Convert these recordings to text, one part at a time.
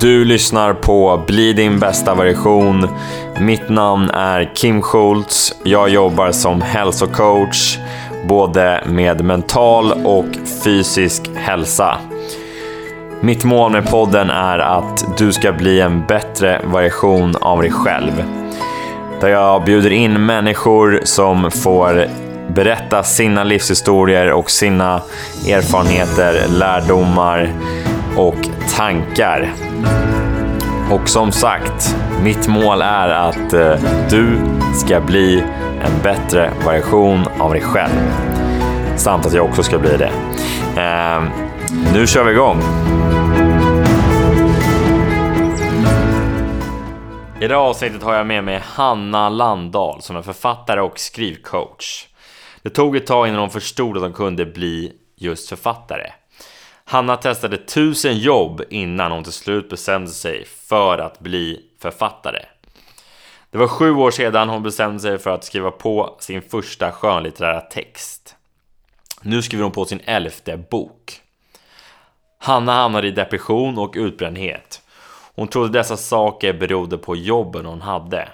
Du lyssnar på Bli din bästa version. Mitt namn är Kim Schultz. Jag jobbar som hälsocoach både med mental och fysisk hälsa. Mitt mål med podden är att du ska bli en bättre version av dig själv. Där jag bjuder in människor som får berätta sina livshistorier och sina erfarenheter, lärdomar och tankar. Och som sagt, mitt mål är att eh, du ska bli en bättre version av dig själv. Samt att jag också ska bli det. Eh, nu kör vi igång! I det här avsnittet har jag med mig Hanna Landahl som är författare och skrivcoach. Det tog ett tag innan hon förstod att hon kunde bli just författare. Hanna testade tusen jobb innan hon till slut bestämde sig för att bli författare. Det var sju år sedan hon bestämde sig för att skriva på sin första skönlitterära text. Nu skriver hon på sin elfte bok. Hanna hamnade i depression och utbrändhet. Hon trodde dessa saker berodde på jobben hon hade.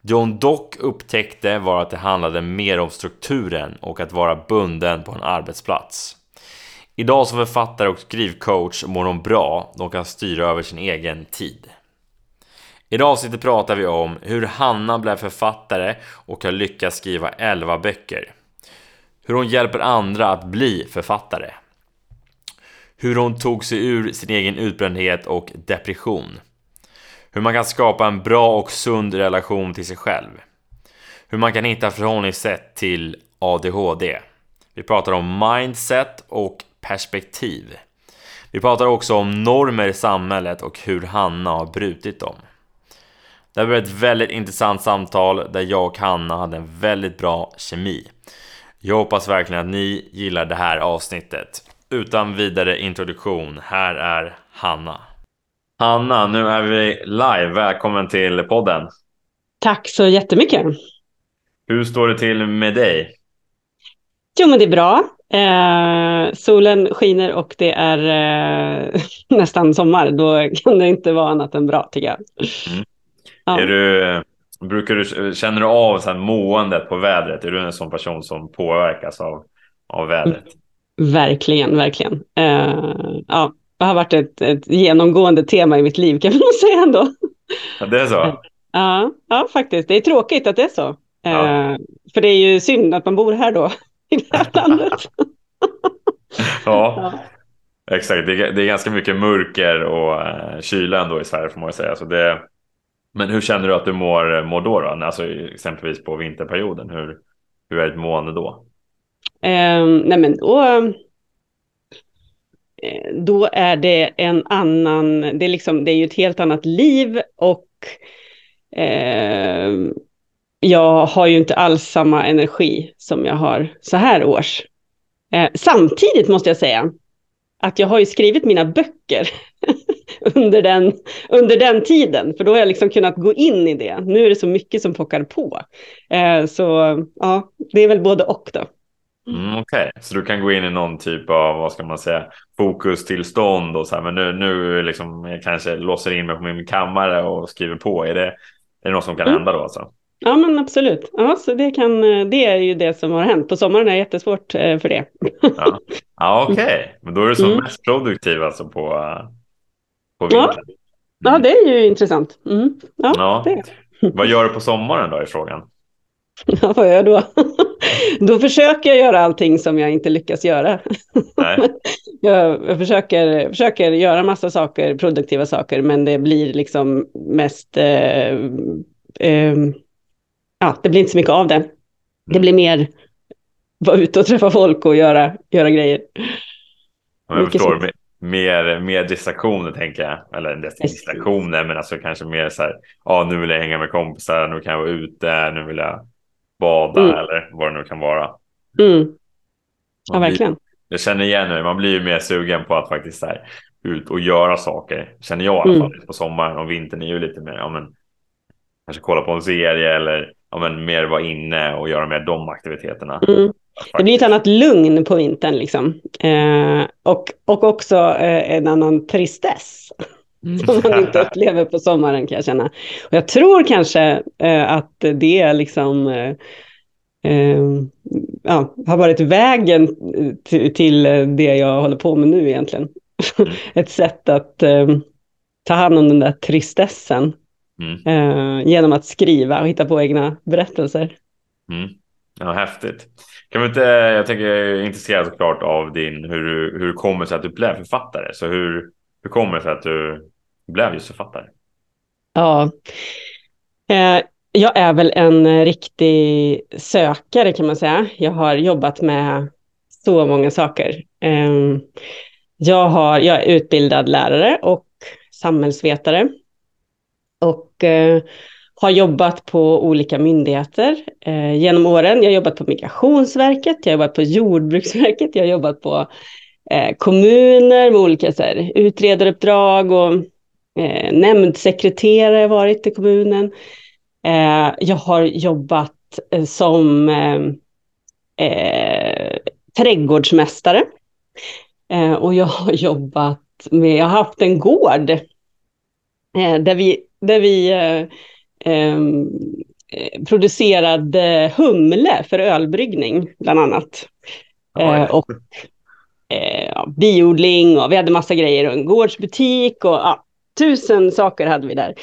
Det hon dock upptäckte var att det handlade mer om strukturen och att vara bunden på en arbetsplats. Idag som författare och skrivcoach mår hon bra de kan styra över sin egen tid. I det avsnittet pratar vi om hur Hanna blev författare och har lyckats skriva 11 böcker. Hur hon hjälper andra att bli författare. Hur hon tog sig ur sin egen utbrändhet och depression. Hur man kan skapa en bra och sund relation till sig själv. Hur man kan hitta förhållningssätt till ADHD. Vi pratar om mindset och perspektiv. Vi pratar också om normer i samhället och hur Hanna har brutit dem. Det var ett väldigt intressant samtal där jag och Hanna hade en väldigt bra kemi. Jag hoppas verkligen att ni gillar det här avsnittet. Utan vidare introduktion, här är Hanna. Hanna, nu är vi live. Välkommen till podden. Tack så jättemycket. Hur står det till med dig? Jo, men det är bra. Eh, solen skiner och det är eh, nästan sommar. Då kan det inte vara annat än bra tycker jag. Mm. Ja. Är du, brukar du, känner du av så här måendet på vädret? Är du en sån person som påverkas av, av vädret? Verkligen, verkligen. Eh, ja, det har varit ett, ett, genomgående tema i mitt liv kan man säga ändå. Ja, det är så? Ja, ja, faktiskt. Det är tråkigt att det är så. Ja. Eh, för det är ju synd att man bor här då i det här landet. ja, exakt. Det är, det är, ganska mycket mörker och uh, kyla ändå i Sverige får man säga. Så det, men hur känner du att du mår, mår då? då? Alltså, exempelvis på vinterperioden. Hur, hur är ditt mående då? Eh, nej men då, eh, då är det en annan, det är, liksom, det är ju ett helt annat liv och eh, jag har ju inte alls samma energi som jag har så här års. Eh, samtidigt måste jag säga att jag har ju skrivit mina böcker under, den, under den tiden, för då har jag liksom kunnat gå in i det. Nu är det så mycket som pockar på. Eh, så ja, det är väl både och då. Mm, Okej, okay. så du kan gå in i någon typ av, vad ska man säga, fokustillstånd och så här, men nu, nu liksom jag kanske låser in mig på min kammare och skriver på. Är det, är det något som kan mm. hända då alltså? Ja men absolut. Ja, så det, kan, det är ju det som har hänt. På sommaren är det jättesvårt eh, för det. Ja, ja okej. Okay. Men då är du som mm. mest produktiv alltså på, på vintern. Ja. ja, mm. det är ju intressant. Mm. Ja, ja. Det. Vad gör du på sommaren då i frågan? Ja, vad gör jag då? då försöker jag göra allting som jag inte lyckas göra. Nej. jag, jag försöker, försöker göra massa saker, produktiva saker, men det blir liksom mest eh, eh, ja, det blir inte så mycket av det. Det blir mer vara ute och träffa folk och göra, göra grejer. Ja, jag förstår. Mer, mer distraktioner tänker jag. Eller distraktioner, men alltså kanske mer så här. Ja, nu vill jag hänga med kompisar, nu kan jag vara ute, nu vill jag bada mm. eller vad det nu kan vara. Mm. Ja, verkligen. jag känner igen det. Man blir ju mer sugen på att faktiskt så här, ut och göra saker. Känner jag i alla fall. Mm. På sommaren och vintern är ju lite mer, ja men kanske kolla på en serie eller ja, men mer vara inne och göra mer de aktiviteterna. Mm. Det blir ett annat lugn på vintern liksom. Eh, och, och också eh, en annan tristess. Mm. Som man inte upplever på sommaren kan jag känna. Och jag tror kanske eh, att det liksom eh, eh, ja, har varit vägen till, till, det jag håller på med nu egentligen. Mm. Ett sätt att eh, ta hand om den där tristessen mm. Eh, genom att skriva och hitta på egna berättelser. Mm. Ja, häftigt. Kan vi inte, jag tänker, jag är intresserad såklart av din, hur, hur det kommer sig att du blev författare. Så hur, hur kommer det sig att du blev just författare? Ja, eh, jag är väl en riktig sökare kan man säga. Jag har jobbat med så många saker. Eh, jag, har, jag är utbildad lärare och samhällsvetare. Och eh, har jobbat på olika myndigheter eh, genom åren. Jag har jobbat på Migrationsverket, jag har jobbat på Jordbruksverket, jag har jobbat på eh, kommuner med olika så här, utredaruppdrag och eh, nämndsekreterare varit i kommunen. Eh, jag har jobbat eh, som eh, eh, trädgårdsmästare eh, och jag har jobbat med, jag har haft en gård eh, där vi, där vi Ehm, eh, producerade humle för ölbryggning bland annat. Eh, och eh, biodling och vi hade massa grejer och en gårdsbutik och ja, tusen saker hade vi där.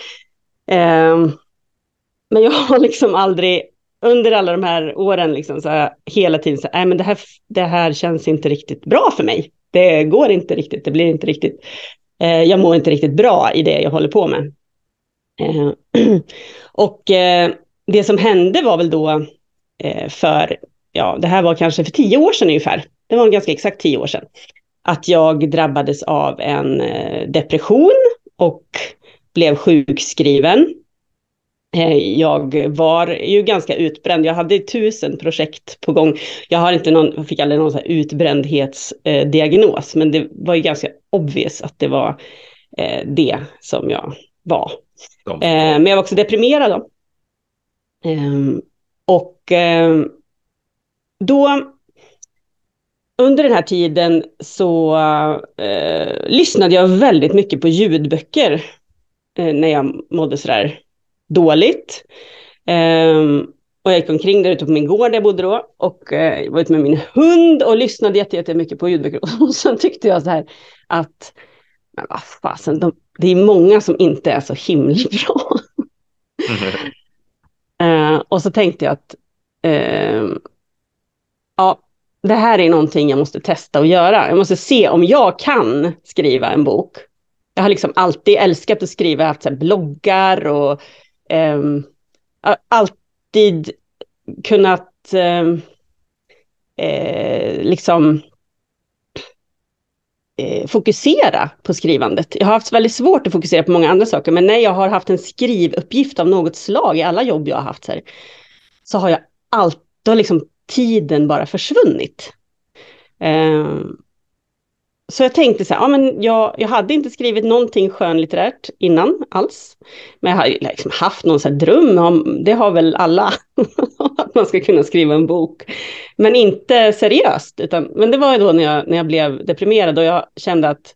Eh, men jag har liksom aldrig, under alla de här åren, liksom, så har jag hela tiden sagt, nej men det här, det här känns inte riktigt bra för mig. Det går inte riktigt, det blir inte riktigt, eh, jag mår inte riktigt bra i det jag håller på med. Eh, och eh, det som hände var väl då eh, för, ja, det här var kanske för tio år sedan ungefär. Det var ganska exakt tio år sedan. Att jag drabbades av en eh, depression och blev sjukskriven. Eh, jag var ju ganska utbränd. Jag hade tusen projekt på gång. Jag har inte någon, fick aldrig någon så utbrändhetsdiagnos, men det var ju ganska obvious att det var det som jag var. Eh, men jag var också deprimerad då. Eh, och eh, då, under den här tiden så eh, lyssnade jag väldigt mycket på ljudböcker eh, när jag mådde sådär dåligt. Ehm, och jag gick omkring där ute på min gård där jag bodde då och eh, var ute med min hund och lyssnade jättemycket på ljudböcker. Och sen tyckte jag så här att, men vad fasen, de, det är många som inte är så himla bra. Mm. uh, och så tänkte jag att uh, ja, det här är någonting jag måste testa att göra. Jag måste se om jag kan skriva en bok. Jag har liksom alltid älskat att skriva, jag har haft så bloggar och um, alltid kunnat um, eh, liksom Eh, fokusera på skrivandet. Jag har haft väldigt svårt att fokusera på många andra saker, men när jag har haft en skrivuppgift av något slag i alla jobb jag har haft här, så har jag allt, då har liksom tiden bara försvunnit. Eh, så jag tänkte så här, ja, men jag, jag hade inte skrivit någonting skönlitterärt innan alls. Men jag har liksom haft någon så dröm om, det har väl alla, att man ska kunna skriva en bok. Men inte seriöst, utan, men det var ju då när jag, när jag blev deprimerad och jag kände att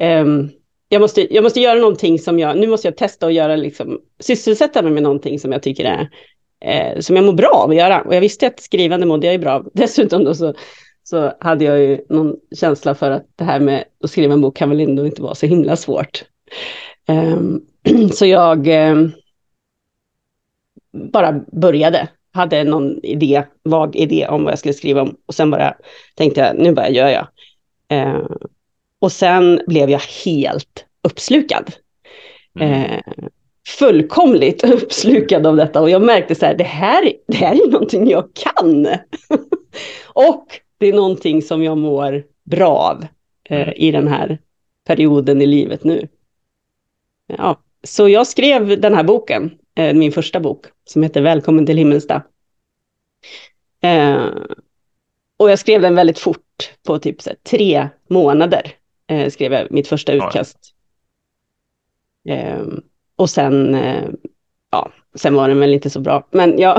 um, jag, måste, jag måste göra någonting som jag, nu måste jag testa att göra, liksom, sysselsätta mig med någonting som jag tycker är, eh, som jag mår bra av att göra. Och jag visste att skrivande mådde jag ju bra av. Dessutom då så så hade jag ju någon känsla för att det här med att skriva en bok kan väl ändå inte vara så himla svårt. Um, så jag um, bara började, hade någon idé, vag idé om vad jag skulle skriva om och sen bara tänkte jag, nu bara gör jag. Uh, och sen blev jag helt uppslukad. Mm. Uh, fullkomligt uppslukad av detta och jag märkte så här, det här, det här är någonting jag kan. och det är någonting som jag mår bra av eh, mm. i den här perioden i livet nu. Ja, så jag skrev den här boken, eh, min första bok, som heter Välkommen till Himmelsta. Eh, och jag skrev den väldigt fort, på typ här, tre månader eh, skrev jag mitt första utkast. Eh, och sen, eh, ja, sen var den väl inte så bra, men jag...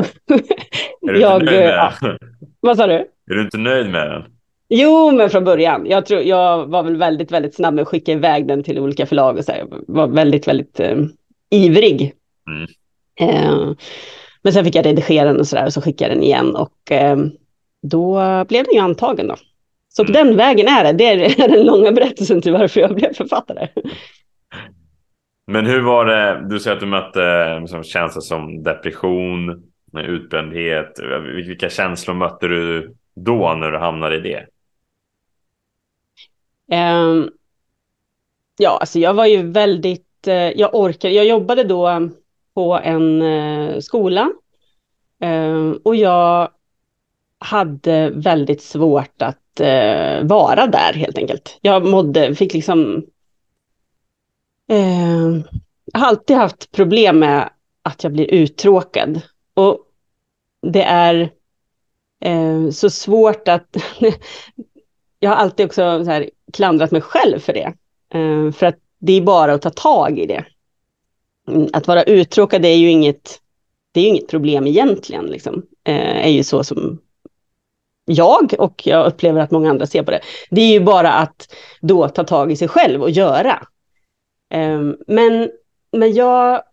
Är du jag, inte nöjd med ja. Vad sa du? Är du inte nöjd med den? Jo, men från början. Jag, tror, jag var väl väldigt, väldigt snabb med att skicka iväg den till olika förlag och så här. Jag var väldigt, väldigt eh, ivrig. Mm. Eh, men sen fick jag redigera den och så där och så skickade jag den igen och eh, då blev den ju antagen då. Så på mm. den vägen är det. Det är den långa berättelsen till varför jag blev författare. Men hur var det, du säger att du mötte liksom, känslor som depression, utbrändhet. Vilka känslor mötte du då när du hamnade i det? Um, ja, alltså jag var ju väldigt, uh, jag orkade, jag jobbade då på en uh, skola uh, och jag hade väldigt svårt att uh, vara där helt enkelt. Jag mådde, fick liksom, ehm, jag har alltid haft problem med att jag blir uttråkad. Och det är Ehm, så svårt att jag har alltid också så här, klandrat mig själv för det. Eh, för att det är bara att ta tag i det. Mm, att vara uttråkad är ju inget, det är inget problem egentligen. Liksom. Eh, är ju så som jag och jag upplever att många andra ser på det. Det är ju bara att då ta tag i sig själv och göra. Ehm, men, men jag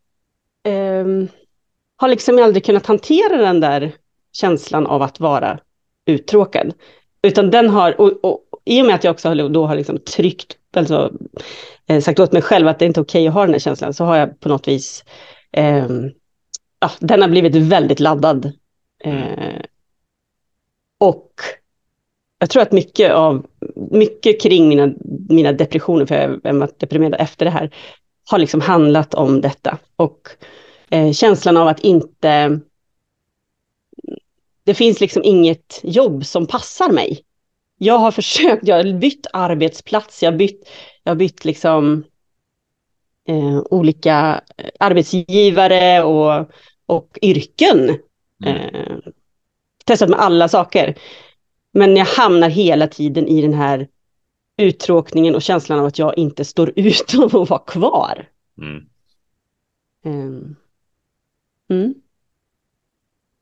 ehm, har liksom aldrig kunnat hantera den där känslan av att vara uttråkad. Utan den har, och, och, i och med att jag också då har liksom tryckt, alltså eh, sagt åt mig själv att det inte är okej okay att ha den här känslan, så har jag på något vis, eh, ja, den har blivit väldigt laddad. Eh, och jag tror att mycket av, mycket kring mina, mina depressioner, för jag har varit deprimerad efter det här, har liksom handlat om detta. Och eh, känslan av att inte det finns liksom inget jobb som passar mig. Jag har försökt, jag har bytt arbetsplats, jag har bytt, jag har bytt liksom eh, olika arbetsgivare och, och yrken. Mm. Eh, testat med alla saker. Men jag hamnar hela tiden i den här uttråkningen och känslan av att jag inte står ut att vara kvar. Mm. Um. Mm.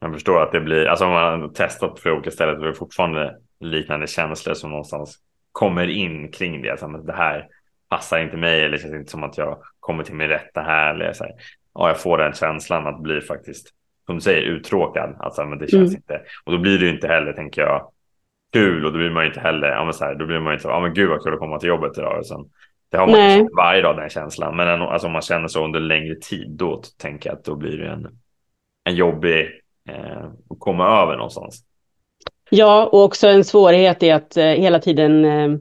Jag förstår att det blir, alltså om man har testat på olika ställen så är det fortfarande liknande känslor som någonstans kommer in kring det. Alltså, det här passar inte mig eller det känns inte som att jag kommer till min rätta här. Eller så här. Ja, jag får den känslan att bli faktiskt, som du säger, uttråkad. Alltså, men det känns mm. inte. Och då blir det ju inte heller, tänker jag, kul och då blir man ju inte heller, ja men så här, då blir man ju inte, ja men gud vad kul att komma till jobbet idag. Och sen, det har man ju varje dag den känslan. Men alltså, om man känner så under längre tid, då tänker jag att då blir det en, en jobbig eh, att komma över någonstans. Ja, och också en svårighet är att eh, hela tiden eh,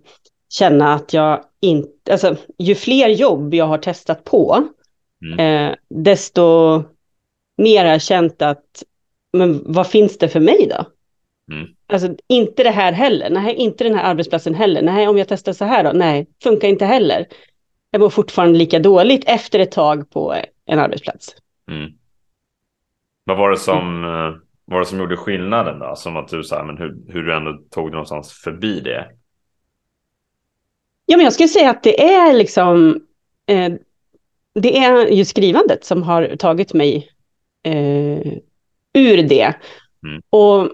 känna att jag inte, alltså ju fler jobb jag har testat på, mm. eh, desto mer har jag känt att, men vad finns det för mig då? Mm. Alltså inte det här heller, nej inte den här arbetsplatsen heller, nej om jag testar så här då, nej, funkar inte heller. Jag mår fortfarande lika dåligt efter ett tag på en arbetsplats. Mm. Vad var det som, mm. var det som gjorde skillnaden då? Som att du sa, men hur, hur du ändå tog dig någonstans förbi det? Ja, men jag skulle säga att det är liksom, eh, det är ju skrivandet som har tagit mig eh, ur det. Mm. Och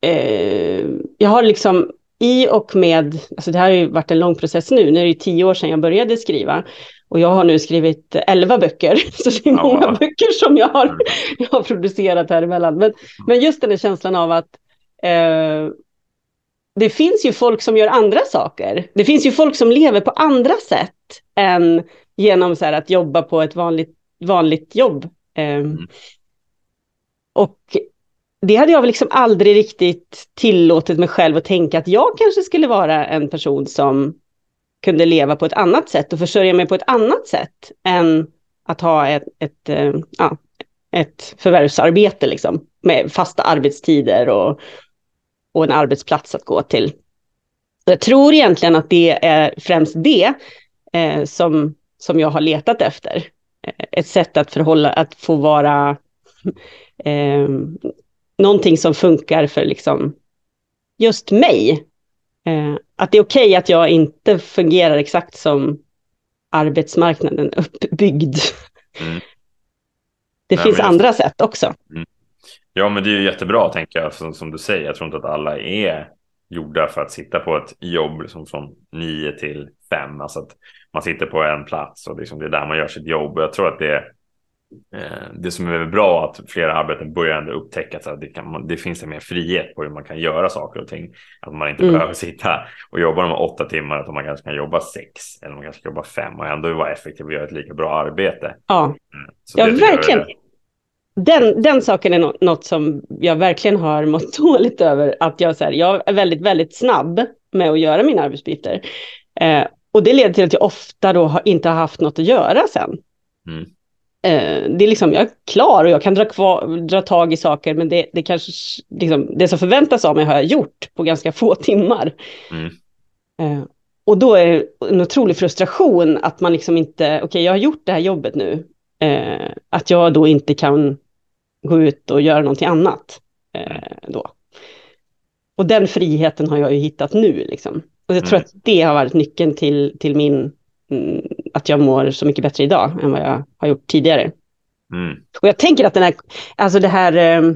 eh, jag har liksom i och med, alltså det här har ju varit en lång process nu, nu är det tio år sedan jag började skriva. Och jag har nu skrivit elva böcker, så det är många ja. böcker som jag har, mm. jag har producerat här emellan. Men, men just den här känslan av att eh, det finns ju folk som gör andra saker. Det finns ju folk som lever på andra sätt än genom så att jobba på ett vanligt, vanligt jobb. Eh, mm. Och det hade jag väl liksom aldrig riktigt tillåtit mig själv att tänka att jag kanske skulle vara en person som kunde leva på ett annat sätt och försörja mig på ett annat sätt än att ha ett, ett, eh, ja, ett förvärvsarbete liksom, med fasta arbetstider och, och en arbetsplats att gå till. Jag tror egentligen att det är främst det eh, som, som jag har letat efter. Eh, ett sätt att förhålla, att få vara eh, någonting som funkar för liksom just mig. Eh, att det är okej okay att jag inte fungerar exakt som arbetsmarknaden uppbyggd. Mm. Det Nej, finns andra sätt också. Mm. Ja, men det är ju jättebra tänker jag, som, som, du säger. Jag tror inte att alla är gjorda för att sitta på ett jobb liksom från nio till fem. Alltså att man sitter på en plats och liksom det är där man gör sitt jobb. Jag tror att det är det som är bra att flera arbeten börjar ändå upptäcka att det, kan, det finns en mer frihet på hur man kan göra saker och ting. Att man inte mm. behöver sitta och jobba de åtta timmar, utan man kanske kan jobba sex eller man kanske kan jobba fem och ändå vara effektiv och göra ett lika bra arbete. Ja, mm. ja verkligen. Den, den saken är något som jag verkligen har mått dåligt över. Att jag, så här, jag är väldigt, väldigt snabb med att göra mina arbetsuppgifter. Eh, och det leder till att jag ofta då har, inte har haft något att göra sen. Mm. Eh, det är liksom, jag är klar och jag kan dra, kvar, dra tag i saker, men det, det kanske, liksom, det som förväntas av mig har jag gjort på ganska få timmar. Mm. Eh, och då är det en otrolig frustration att man liksom inte, okej okay, jag har gjort det här jobbet nu, eh, att jag då inte kan gå ut och göra någonting annat eh, då. Och den friheten har jag ju hittat nu liksom. Och jag tror mm. att det har varit nyckeln till, till min mm, att jag mår så mycket bättre idag än vad jag har gjort tidigare. Mm. Och jag tänker att den här, alltså det här, eh,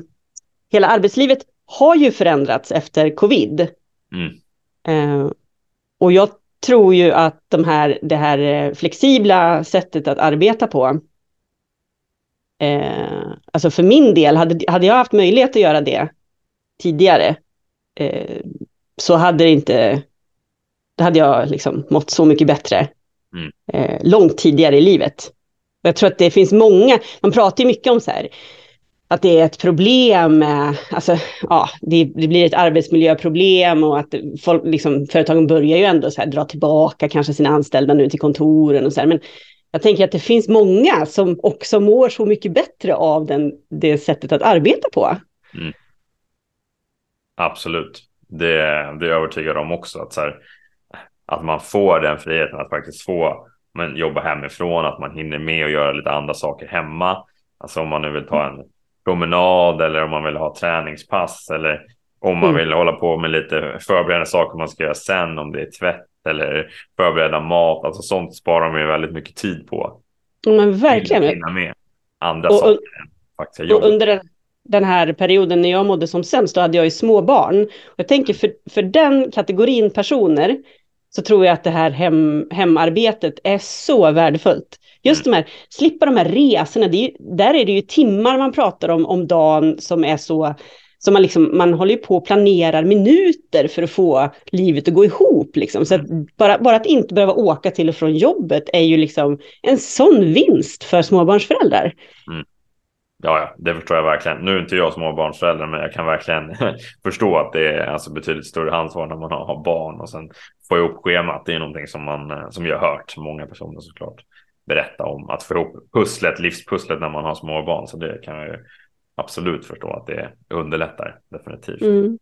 hela arbetslivet har ju förändrats efter covid. Mm. Eh, och jag tror ju att de här, det här eh, flexibla sättet att arbeta på, eh, alltså för min del, hade, hade jag haft möjlighet att göra det tidigare, eh, så hade det inte, då hade jag liksom mått så mycket bättre mm. eh, långt tidigare i livet. Jag tror att det finns många, man pratar ju mycket om så här, att det är ett problem, alltså, ja, det, det, blir ett arbetsmiljöproblem och att folk, liksom, företagen börjar ju ändå så här, dra tillbaka kanske sina anställda nu till kontoren och så här. Men jag tänker att det finns många som också mår så mycket bättre av den, det sättet att arbeta på. Mm. Absolut, det, det är jag övertygad om också. Att så här, att man får den friheten att faktiskt få men, jobba hemifrån, att man hinner med och göra lite andra saker hemma. Alltså om man nu vill ta en promenad eller om man vill ha träningspass eller om man mm. vill hålla på med lite förberedande saker man ska göra sen, om det är tvätt eller förbereda mat. Alltså sånt sparar man ju väldigt mycket tid på. Men verkligen. Hinna med andra och, saker än faktiska jobb. Och under den, här perioden när jag mådde som sämst, då hade jag ju små barn. Jag tänker för, för den kategorin personer så tror jag att det här hem, hemarbetet är så värdefullt. Just mm. de här, slippa de här resorna, är, där är det ju timmar man pratar om, om dagen som är så, som man liksom, man håller ju på och planerar minuter för att få livet att gå ihop liksom. Så att bara, bara att inte behöva åka till och från jobbet är ju liksom en sån vinst för småbarnsföräldrar. Mm. Ja, ja, det förstår jag verkligen. Nu är inte jag småbarnsförälder, men jag kan verkligen förstå att det är alltså betydligt större ansvar när man har barn och sen få ihop schemat. Det är någonting som man eh, som jag har hört många personer såklart berätta om att få ihop pusslet, livspusslet när man har småbarn. Så det kan jag ju absolut förstå att det underlättar definitivt. Mm.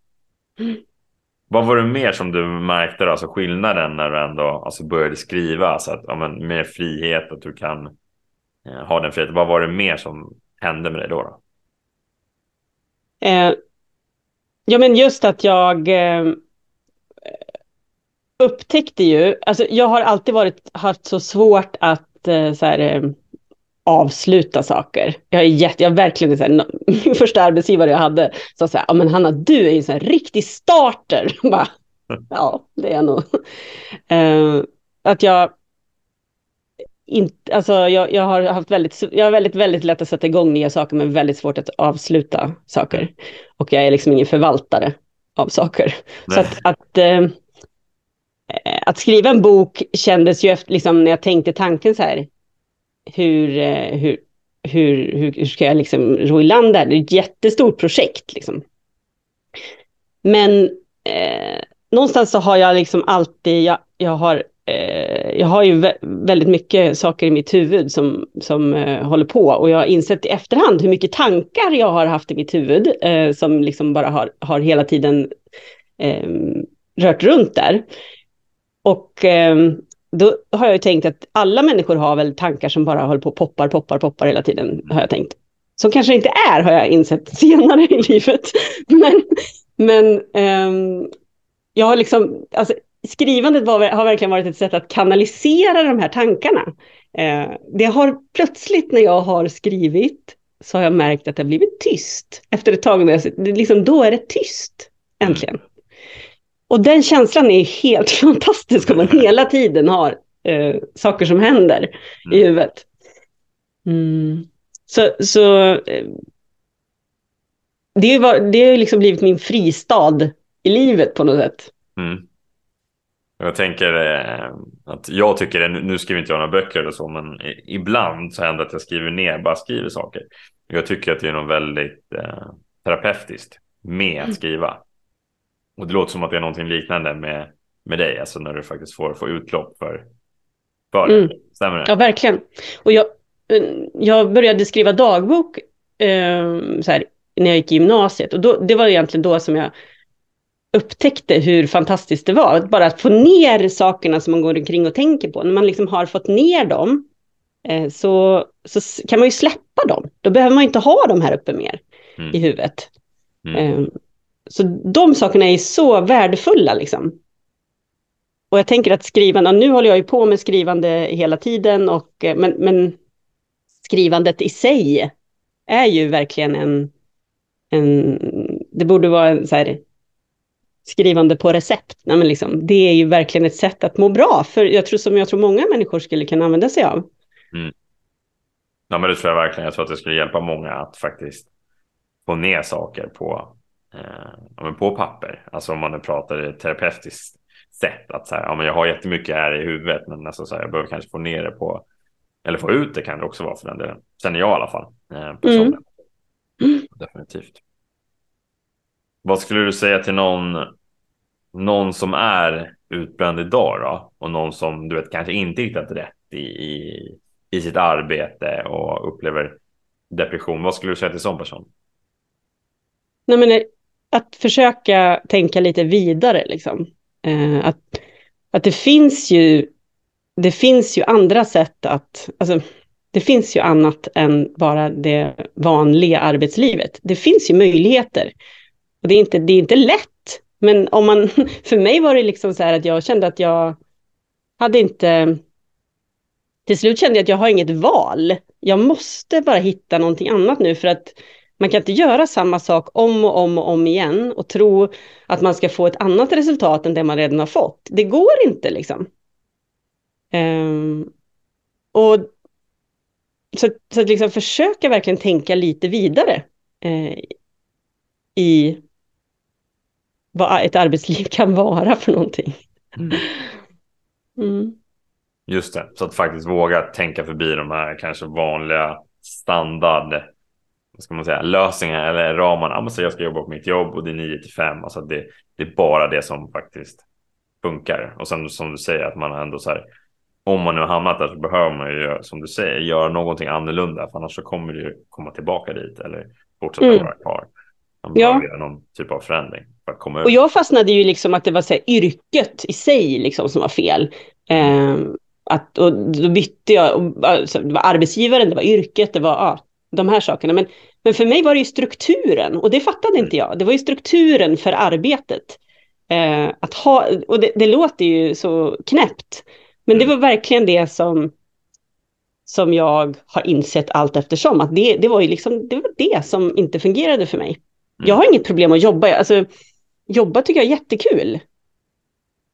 Vad var det mer som du märkte, alltså skillnaden när du ändå alltså började skriva? Alltså att, ja, men, mer frihet, att du kan eh, ha den friheten. Vad var det mer som hände med dig då? då? Eh, ja, men just att jag eh, upptäckte ju, alltså jag har alltid varit, haft så svårt att eh, så här, eh, avsluta saker. Jag är jätte, jag verkligen, så här, min första arbetsgivare jag hade sa så här, ja men Hanna du är ju en riktig starter. Bara, ja, det är jag nog. Uh, att jag inte, alltså jag, jag har haft väldigt, jag har väldigt, väldigt lätt att sätta igång nya saker men väldigt svårt att avsluta saker. Och jag är liksom ingen förvaltare av saker. Nej. Så att, att, äh, att, skriva en bok kändes ju efter, liksom när jag tänkte tanken så här, hur, äh, hur, hur, hur, hur ska jag liksom ro i land där? Det är ett jättestort projekt liksom. Men eh, någonstans så har jag liksom alltid, jag, jag har Eh, Eh, jag har ju väldigt mycket saker i mitt huvud som, som eh, håller på och jag har insett i efterhand hur mycket tankar jag har haft i mitt huvud eh, som liksom bara har, har hela tiden eh, rört runt där. Och ehm, då har jag ju tänkt att alla människor har väl tankar som bara håller på och poppar, poppar, poppar hela tiden, har jag tänkt. Som kanske inte är, har jag insett senare i livet. Men, men ehm, jag har liksom, alltså skrivandet var, har verkligen varit ett sätt att kanalisera de här tankarna. Eh, det har plötsligt när jag har skrivit så har jag märkt att det har blivit tyst. Efter ett tag, när jag, liksom, då är det tyst, äntligen. och den känslan är helt fantastisk om man hela tiden har eh, saker som händer mm. i huvudet. Mm. Så, så eh, det, var, det har liksom blivit min fristad i livet på något sätt. Mm. Jag tänker eh, att jag tycker, nu skriver inte jag några böcker eller så, men ibland så händer det att jag skriver ner, bara skriver saker. Jag tycker att det är något väldigt eh, terapeutiskt med att mm. skriva. Och det låter som att det är någonting liknande med, med dig, alltså när du faktiskt får, får utlopp för, för det. Mm. Stämmer det? Ja, verkligen. Och jag, eh, jag började skriva dagbok eh, så här, när jag gick i gymnasiet. Och då, det var egentligen då som jag upptäckte hur fantastiskt det var. Bara att få ner sakerna som man går omkring och tänker på. När man liksom har fått ner dem eh, så, så kan man ju släppa dem. Då behöver man inte ha dem här uppe mer mm. i huvudet. Mm. Eh, så de sakerna är så värdefulla liksom. Och jag tänker att skrivande, nu håller jag ju på med skrivande hela tiden, och, eh, men, men skrivandet i sig är ju verkligen en, en det borde vara en så här, skrivande på recept. Nej, men liksom, det är ju verkligen ett sätt att må bra, för jag tror, som jag tror många människor skulle kunna använda sig av. Mm. Ja, men det tror jag verkligen. Jag tror att det skulle hjälpa många att faktiskt få ner saker på, eh, på papper. Alltså om man nu pratar terapeutiskt sätt. Att så här, ja, men jag har jättemycket här i huvudet, men alltså, så här, jag behöver kanske få ner det på, eller få ut det kan det också vara för den delen. Sen är jag i alla fall eh. Mm. Definitivt. Vad skulle du säga till någon, någon som är utbränd idag då? Och någon som du vet kanske inte hittat rätt i, i, i sitt arbete och upplever depression. Vad skulle du säga till sån person? Nej, men eh, att försöka tänka lite vidare liksom. Eh, att, att det finns ju det finns ju andra sätt att, alltså, det finns ju annat än bara det vanliga arbetslivet. Det finns ju möjligheter. Och det är inte, det är inte lätt, men om man, för mig var det liksom så här att jag kände att jag hade inte, till slut kände jag att jag har inget val. Jag måste bara hitta någonting annat nu för att man kan inte göra samma sak om och om och om igen och tro att man ska få ett annat resultat än det man redan har fått. Det går inte liksom. Um, och så, så att liksom försöka verkligen tänka lite vidare eh, i vad ett arbetsliv kan vara för någonting. Mm. Mm. Just det, så att faktiskt våga tänka förbi de här kanske vanliga standard vad ska man säga, lösningar eller ramarna. Alltså jag ska jobba på mitt jobb och det är 9 till 5. Alltså det, det är bara det som faktiskt funkar. Och sen som du säger att man ändå så här, om man nu har hamnat där så behöver man ju, som du säger, göra någonting annorlunda. För annars så kommer du komma tillbaka dit eller fortsätta mm. vara kvar. Man behöver ja. göra någon typ av förändring. För att komma och jag fastnade ju liksom att det var så här, yrket i sig liksom som var fel. Eh, att, och då bytte jag, och, alltså, det var arbetsgivaren, det var yrket, det var ja, de här sakerna. Men, men för mig var det ju strukturen och det fattade inte jag. Det var ju strukturen för arbetet. Eh, att ha, och det, det, låter ju så knäppt, men det var verkligen det som, som jag har insett allt eftersom. Att det, det, var ju liksom, det var det som inte fungerade för mig. Jag har inget problem att jobba. Alltså, jobba tycker jag är jättekul.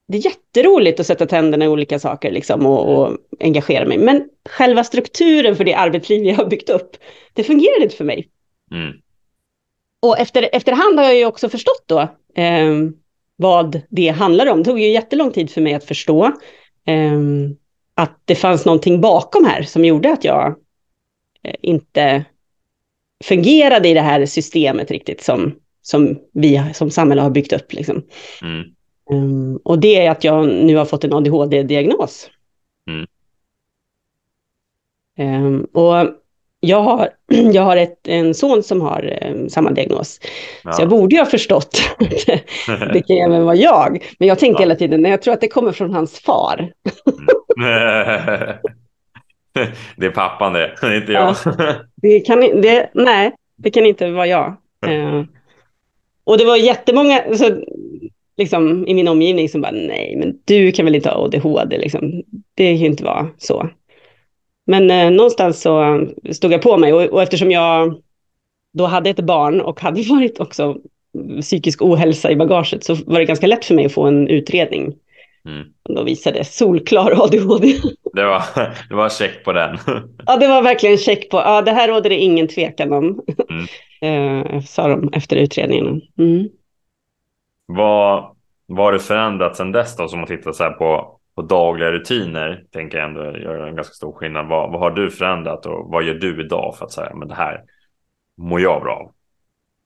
Det är jätteroligt att sätta tänderna i olika saker liksom, och, och engagera mig. Men själva strukturen för det arbetsliv jag har byggt upp, det fungerar inte för mig. Mm. Och efter, efterhand har jag ju också förstått då eh, vad det handlar om. Det tog ju jättelång tid för mig att förstå eh, att det fanns någonting bakom här som gjorde att jag eh, inte fungerade i det här systemet riktigt som, som vi som samhälle har byggt upp. Liksom. Mm. Um, och det är att jag nu har fått en ADHD-diagnos. Mm. Um, och jag har, jag har ett, en son som har um, samma diagnos. Ja. Så jag borde ju ha förstått det kan även vara jag. Men jag tänkte ja. hela tiden, nej, jag tror att det kommer från hans far. Mm. det är pappan det, inte jag. Ja, det kan, det, nej, det kan inte vara jag. Uh, och det var jättemånga så, liksom, i min omgivning som bara, nej, men du kan väl inte ha ADHD, liksom. det kan ju inte vara så. Men eh, någonstans så stod jag på mig och, och eftersom jag då hade ett barn och hade varit också psykisk ohälsa i bagaget så var det ganska lätt för mig att få en utredning. Mm. Då visade solklar ADHD. Det var, det var check på den. Ja, det var verkligen check på. Ja, det här råder det ingen tvekan om. Mm. Eh, sa de efter utredningen. Mm. Vad, vad har det förändrats sedan dess då? Som man tittar så här på, på dagliga rutiner. Tänker jag ändå gör en ganska stor skillnad. Vad, vad har du förändrat och vad gör du idag för att säga men det här mår jag bra av?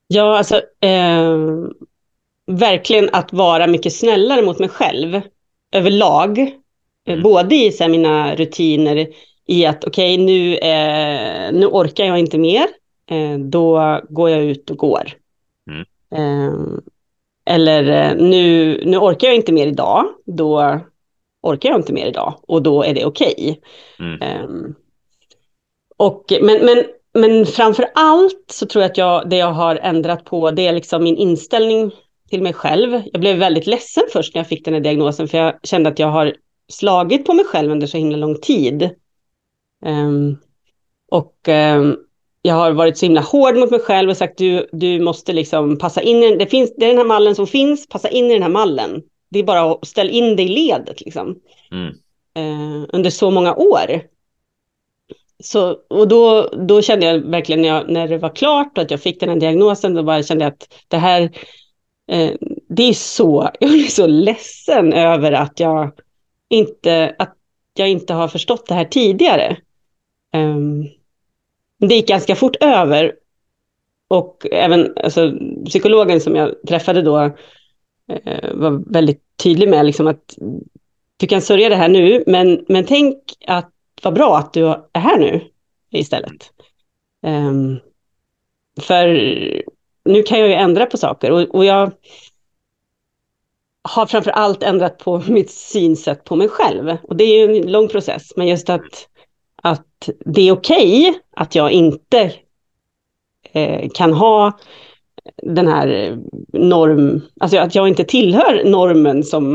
Ja, alltså eh, verkligen att vara mycket snällare mot mig själv överlag. Mm. Både i så här, mina rutiner i att okej, okay, nu, eh, nu orkar jag inte mer. Eh, då går jag ut och går. Mm. Eh, eller eh, nu, nu orkar jag inte mer idag. Då orkar jag inte mer idag och då är det okej. Okay. Mm. Ehm, men, men men framför allt så tror jag att jag, det jag har ändrat på det är liksom min inställning till mig själv. Jag blev väldigt ledsen först när jag fick den här diagnosen för jag kände att jag har slagit på mig själv under så himla lång tid. Um, och um, jag har varit så himla hård mot mig själv och sagt du, du måste liksom passa in i det finns, det är den här mallen som finns, passa in i den här mallen. Det är bara att ställa in dig i ledet liksom. Mm. Uh, under så många år. Så, och då, då kände jag verkligen när, jag, när det var klart och att jag fick den här diagnosen, då bara kände jag att det här, eh, det är så, jag är så ledsen över att jag inte, att jag inte har förstått det här tidigare. Um, det gick ganska fort över. Och även alltså, psykologen som jag träffade då eh, var väldigt tydlig med liksom att du kan sörja det här nu, men, men tänk att vad bra att du är här nu istället. Um, för nu kan jag ju ändra på saker och, och jag har framför allt ändrat på mitt synsätt på mig själv. Och det är ju en lång process, men just att, att det är okej okay att jag inte eh, kan ha den här norm, alltså att jag inte tillhör normen som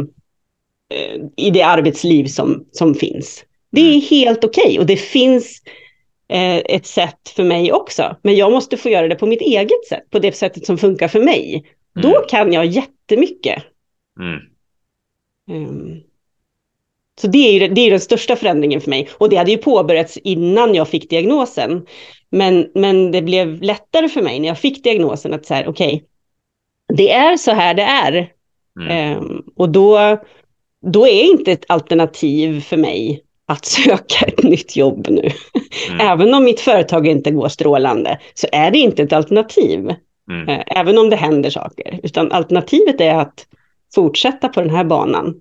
eh, i det arbetsliv som, som finns. Det är mm. helt okej okay. och det finns eh, ett sätt för mig också. Men jag måste få göra det på mitt eget sätt, på det sättet som funkar för mig. Mm. Då kan jag jättemycket. Mm. Um, så det är, ju, det är den största förändringen för mig. Och det hade ju påbörjats innan jag fick diagnosen. Men, men det blev lättare för mig när jag fick diagnosen att säga, okej, okay, det är så här det är. Mm. Um, och då, då är inte ett alternativ för mig att söka ett nytt jobb nu. Mm. Även om mitt företag inte går strålande så är det inte ett alternativ. Mm. Eh, även om det händer saker. Utan alternativet är att fortsätta på den här banan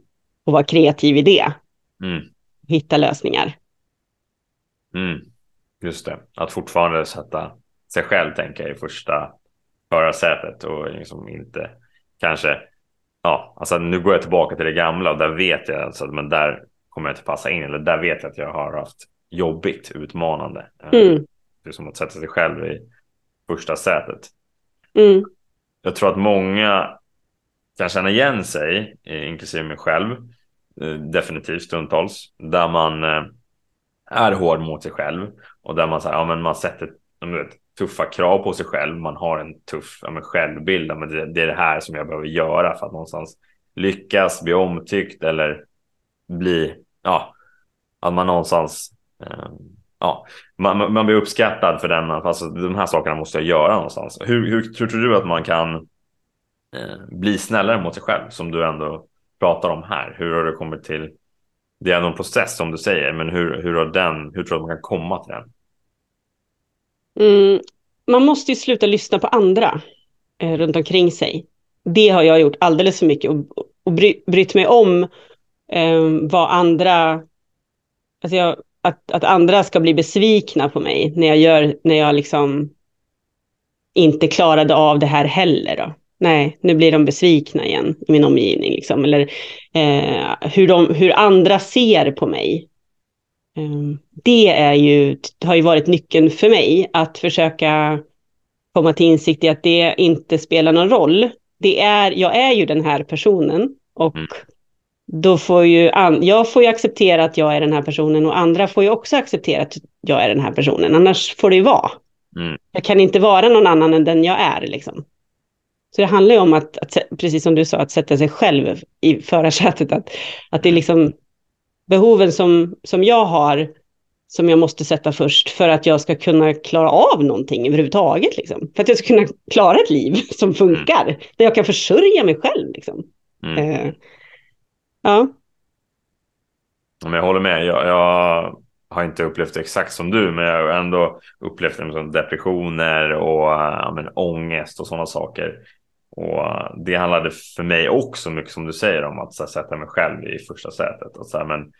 och vara kreativ i det. Mm. Hitta lösningar. Mm. Just det, att fortfarande sätta sig själv tänker jag i första förarsätet och liksom inte kanske ja, alltså nu går jag tillbaka till det gamla och där vet jag alltså, men där kommer jag inte passa in eller där vet jag att jag har haft jobbigt, utmanande. Eh, mm. Det är som att sätta sig själv i första sätet. Mm. Jag tror att många kan känna igen sig, inklusive mig själv, Eh, definitivt stundtals, där man eh, är hård mot sig själv och där man, så här, ja, men man sätter vet, tuffa krav på sig själv. Man har en tuff ja, men självbild. Men det, det, är det här som jag behöver göra för att någonstans lyckas, bli omtyckt eller bli ja, att man någonstans eh, ja, man, man blir uppskattad för den, alltså de här sakerna måste jag göra någonstans. Hur, hur, hur tror du att man kan eh, bli snällare mot sig själv som du ändå pratar om här? Hur har det kommit till, det är någon process som du säger, men hur, hur har den, hur tror du att man kan komma till den? Mm, man måste ju sluta lyssna på andra eh, runt omkring sig. Det har jag gjort alldeles för mycket och, och bry, brytt mig om eh, vad andra, alltså jag, att, att andra ska bli besvikna på mig när jag gör, när jag liksom inte klarade av det här heller. Då. Nej, nu blir de besvikna igen i min omgivning. Liksom. Eller eh, hur, de, hur andra ser på mig. Eh, det är ju, har ju varit nyckeln för mig, att försöka komma till insikt i att det inte spelar någon roll. Det är, jag är ju den här personen och mm då får ju jag får ju acceptera att jag är den här personen och andra får ju också acceptera att jag är den här personen. Annars får det ju vara. Mm. Jag kan inte vara någon annan än den jag är. Liksom. Så det handlar ju om att, att, precis som du sa, att sätta sig själv i förarsätet. Att, att det är liksom behoven som, som jag har, som jag måste sätta först för att jag ska kunna klara av någonting överhuvudtaget. Liksom. För att jag ska kunna klara ett liv som funkar, mm. där jag kan försörja mig själv. Liksom. Mm. Eh, ja. Men jag håller med. Jag, jag, har inte upplevt det exakt som du, men jag har ändå upplevt det som depressioner och ja, men, ångest och sådana saker. Och det handlade för mig också mycket som du säger om att här, sätta mig själv i första sätet. Och så här, men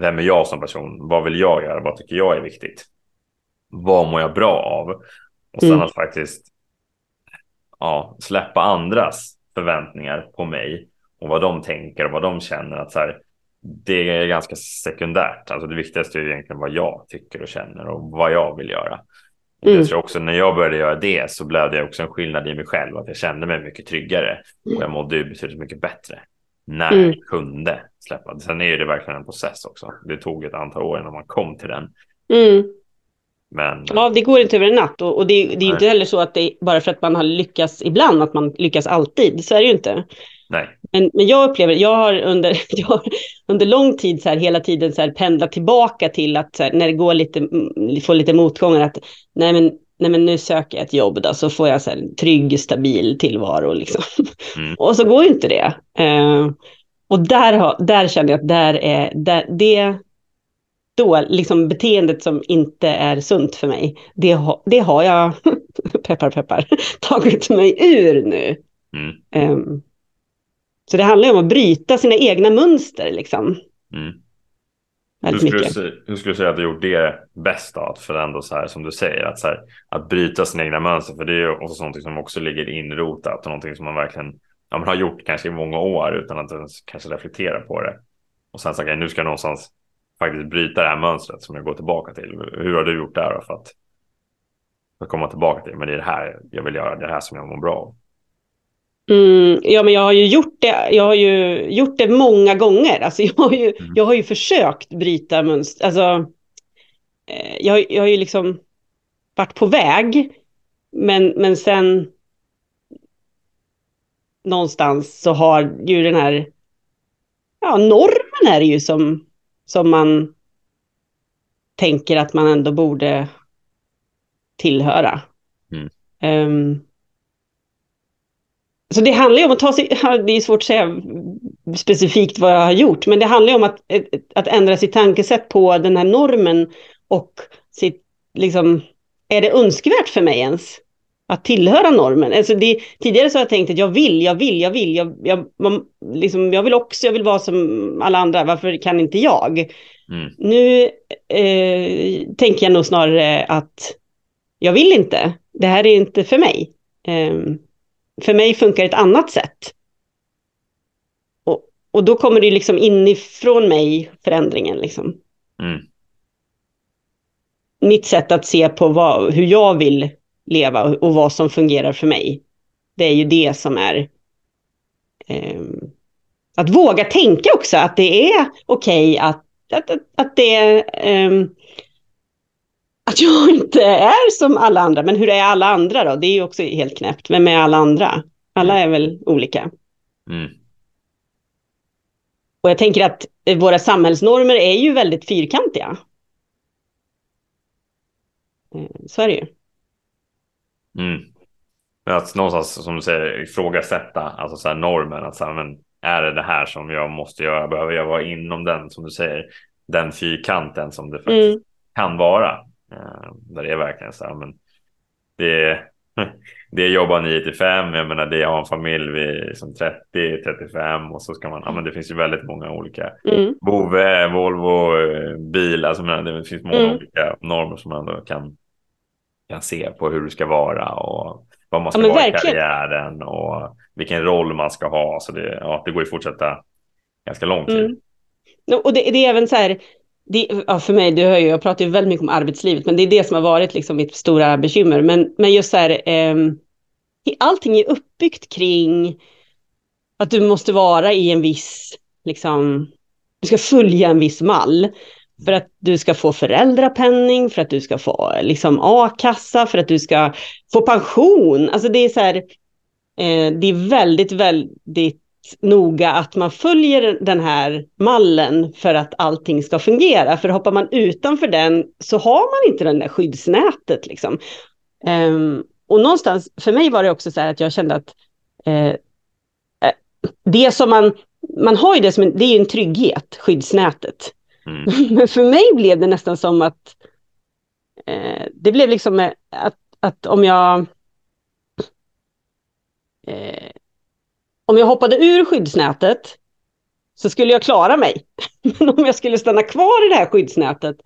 vem är jag som person? Vad vill jag göra? Vad tycker jag är viktigt? Vad mår jag bra av? Och sen mm. att faktiskt ja, släppa andras förväntningar på mig och vad de tänker och vad de känner. Att så här, det är ganska sekundärt. Alltså det viktigaste är egentligen vad jag tycker och känner och vad jag vill göra. Mm. Jag tror också när jag började göra det så blev det också en skillnad i mig själv. Att jag kände mig mycket tryggare och jag mådde betydligt mycket bättre när mm. jag kunde släppa. Sen är det verkligen en process också. Det tog ett antal år innan man kom till den. Mm. Men, ja, det går inte över en natt och, och det, det, är nej. inte heller så att det bara för att man har lyckats ibland att man lyckas alltid. Så är det ju inte. Nej. Men, men jag upplever, jag har under, jag har under lång tid så här, hela tiden så här, pendlat tillbaka till att här, när det går lite, mm, får lite motgångar att nej men, nej men nu söker jag ett jobb då så får jag så här, trygg, stabil tillvaro liksom. Mm. och så går ju inte det. Uh, och där, har, där känner jag att där är, där, det, då, liksom beteendet som inte är sunt för mig, det, ha, det har jag, peppar peppar, tagit mig ur nu. Mm. Um, så det handlar ju om att bryta sina egna mönster liksom. Mm. Hur skulle, du, hur skulle, du, säga att du gjort det bäst då? Att för ändå så här som du säger, att, så här, att bryta sina egna mönster. För det är ju också någonting som också ligger inrotat och någonting som man verkligen ja, man har gjort kanske i många år utan att ens kanske reflektera på det. Och sen så okay, nu ska jag någonstans faktiskt bryta det här mönstret som jag går tillbaka till. Hur har du gjort där för att, för att komma tillbaka till? Men det är det här jag vill göra, det här som jag mår bra av. Mm, ja, men jag har ju gjort det. Jag har ju gjort det många gånger. Alltså, jag, har ju, mm. jag har ju försökt bryta mönster. Alltså, eh, jag, jag har ju liksom varit på väg. Men, men sen någonstans så har ju den här ja, normen är det ju som, som man tänker att man ändå borde tillhöra. Mm. Um, så det handlar ju om att ta sig, det är svårt att säga specifikt vad jag har gjort, men det handlar ju om att, att ändra sitt tankesätt på den här normen och sitt, liksom, är det önskvärt för mig ens att tillhöra normen? Alltså det, tidigare så har jag tänkt att jag vill, jag vill, jag vill, jag, jag, man, liksom, jag vill också, jag vill vara som alla andra, varför kan inte jag? Mm. Nu eh, tänker jag nog snarare att jag vill inte, det här är inte för mig. Um, för mig funkar ett annat sätt. Och, och då kommer det liksom inifrån mig, förändringen. Liksom. Mm. Mitt sätt att se på vad, hur jag vill leva och, och, vad som fungerar för mig. Det är ju det som är... Eh, att våga tänka också att det är okej okay att, att, att, att det. Eh, att jag inte är som alla andra. Men hur är alla andra då? Det är ju också helt knäppt. Vem är alla andra? Alla är väl olika. Mm. Och jag tänker att våra samhällsnormer är ju väldigt fyrkantiga. Eh, så är det ju. Mm. Att någonstans som du säger ifrågasätta alltså så här normen. Att så här, men är det det här som jag måste göra? Behöver jag vara inom den som du säger? Den fyrkanten som det faktiskt mm. kan vara. Eh, där det är verkligen så här, men det är, det jobba 9 till 5, jag menar det är ha en familj vid som 30, 35 och så ska man, ja men det finns ju väldigt många olika mm. Bove, Volvo, eh, bil, alltså men det finns många mm. olika normer som man ändå kan, kan se på hur det ska vara och vad man ska ja, vara i karriären och vilken roll man ska ha. Så det, ja, det går ju fortsätta ganska lång tid. Mm. Och det, det, är även så här, det, ja, för mig, det hör ju, jag pratar ju väldigt mycket om arbetslivet, men det är det som har varit liksom mitt stora bekymmer. Men, men just så här, eh, allting är uppbyggt kring att du måste vara i en viss, liksom, du ska följa en viss mall. För att du ska få föräldrapenning, för att du ska få liksom, a-kassa, för att du ska få pension. Alltså det är så här, eh, det är väldigt, väldigt noga att man följer den här mallen för att allting ska fungera. För hoppar man utanför den så har man inte det där skyddsnätet. Liksom. Um, och någonstans, för mig var det också så här att jag kände att eh, eh det som man, man har ju det som en, det är en trygghet, skyddsnätet. Mm. Men för mig blev det nästan som att eh, det blev liksom att, att om jag eh, om jag hoppade ur skyddsnätet så skulle jag klara mig. Men om jag skulle stanna kvar i det här skyddsnätet,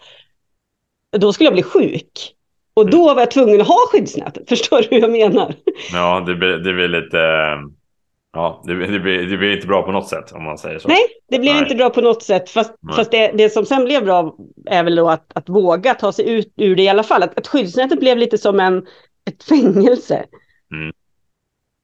då skulle jag bli sjuk. Och då var jag tvungen att ha skyddsnätet. Förstår du hur jag menar? Ja, det blir, det blir lite... Ja, det, det, blir, det blir inte bra på något sätt om man säger så. Nej, det blev Nej. inte bra på något sätt. Fast, fast det, det som sen blev bra är väl då att, att våga ta sig ut ur det i alla fall. Att, att skyddsnätet blev lite som en, ett fängelse. Mm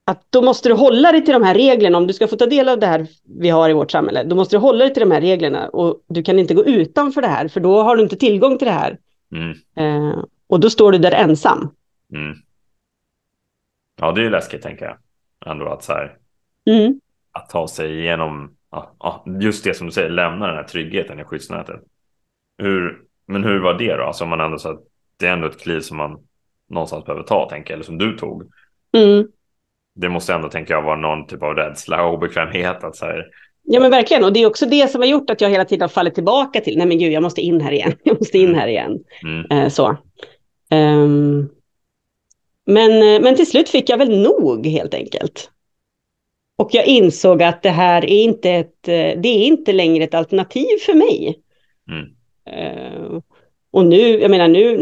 att då måste du hålla dig till de här reglerna. Om du ska få ta del av det här vi har i vårt samhälle, då måste du hålla dig till de här reglerna. Och du kan inte gå utanför det här, för då har du inte tillgång till det här. Mm. Eh, och då står du där ensam. Mm. Ja, det är läskigt tänker jag. Ändå att så här, mm. att ta sig igenom, ja, just det som du säger, lämna den här tryggheten i skyddsnätet. Hur, men hur var det då? Alltså man ändå så att det är ändå ett kliv som man någonstans behöver ta, tänker jag, eller som du tog. Mm det måste ändå, tänka jag, vara någon typ av rädsla och obekvämhet. Att så här... Ja, men verkligen. Och det är också det som har gjort att jag hela tiden har fallit tillbaka till, nej men gud, jag måste in här igen. Jag måste in mm. här igen. Mm. Eh, så. Um, men, eh, men till slut fick jag väl nog helt enkelt. Och jag insåg att det här är inte ett, eh, det är inte längre ett alternativ för mig. Mm. Uh, och nu, jag menar nu,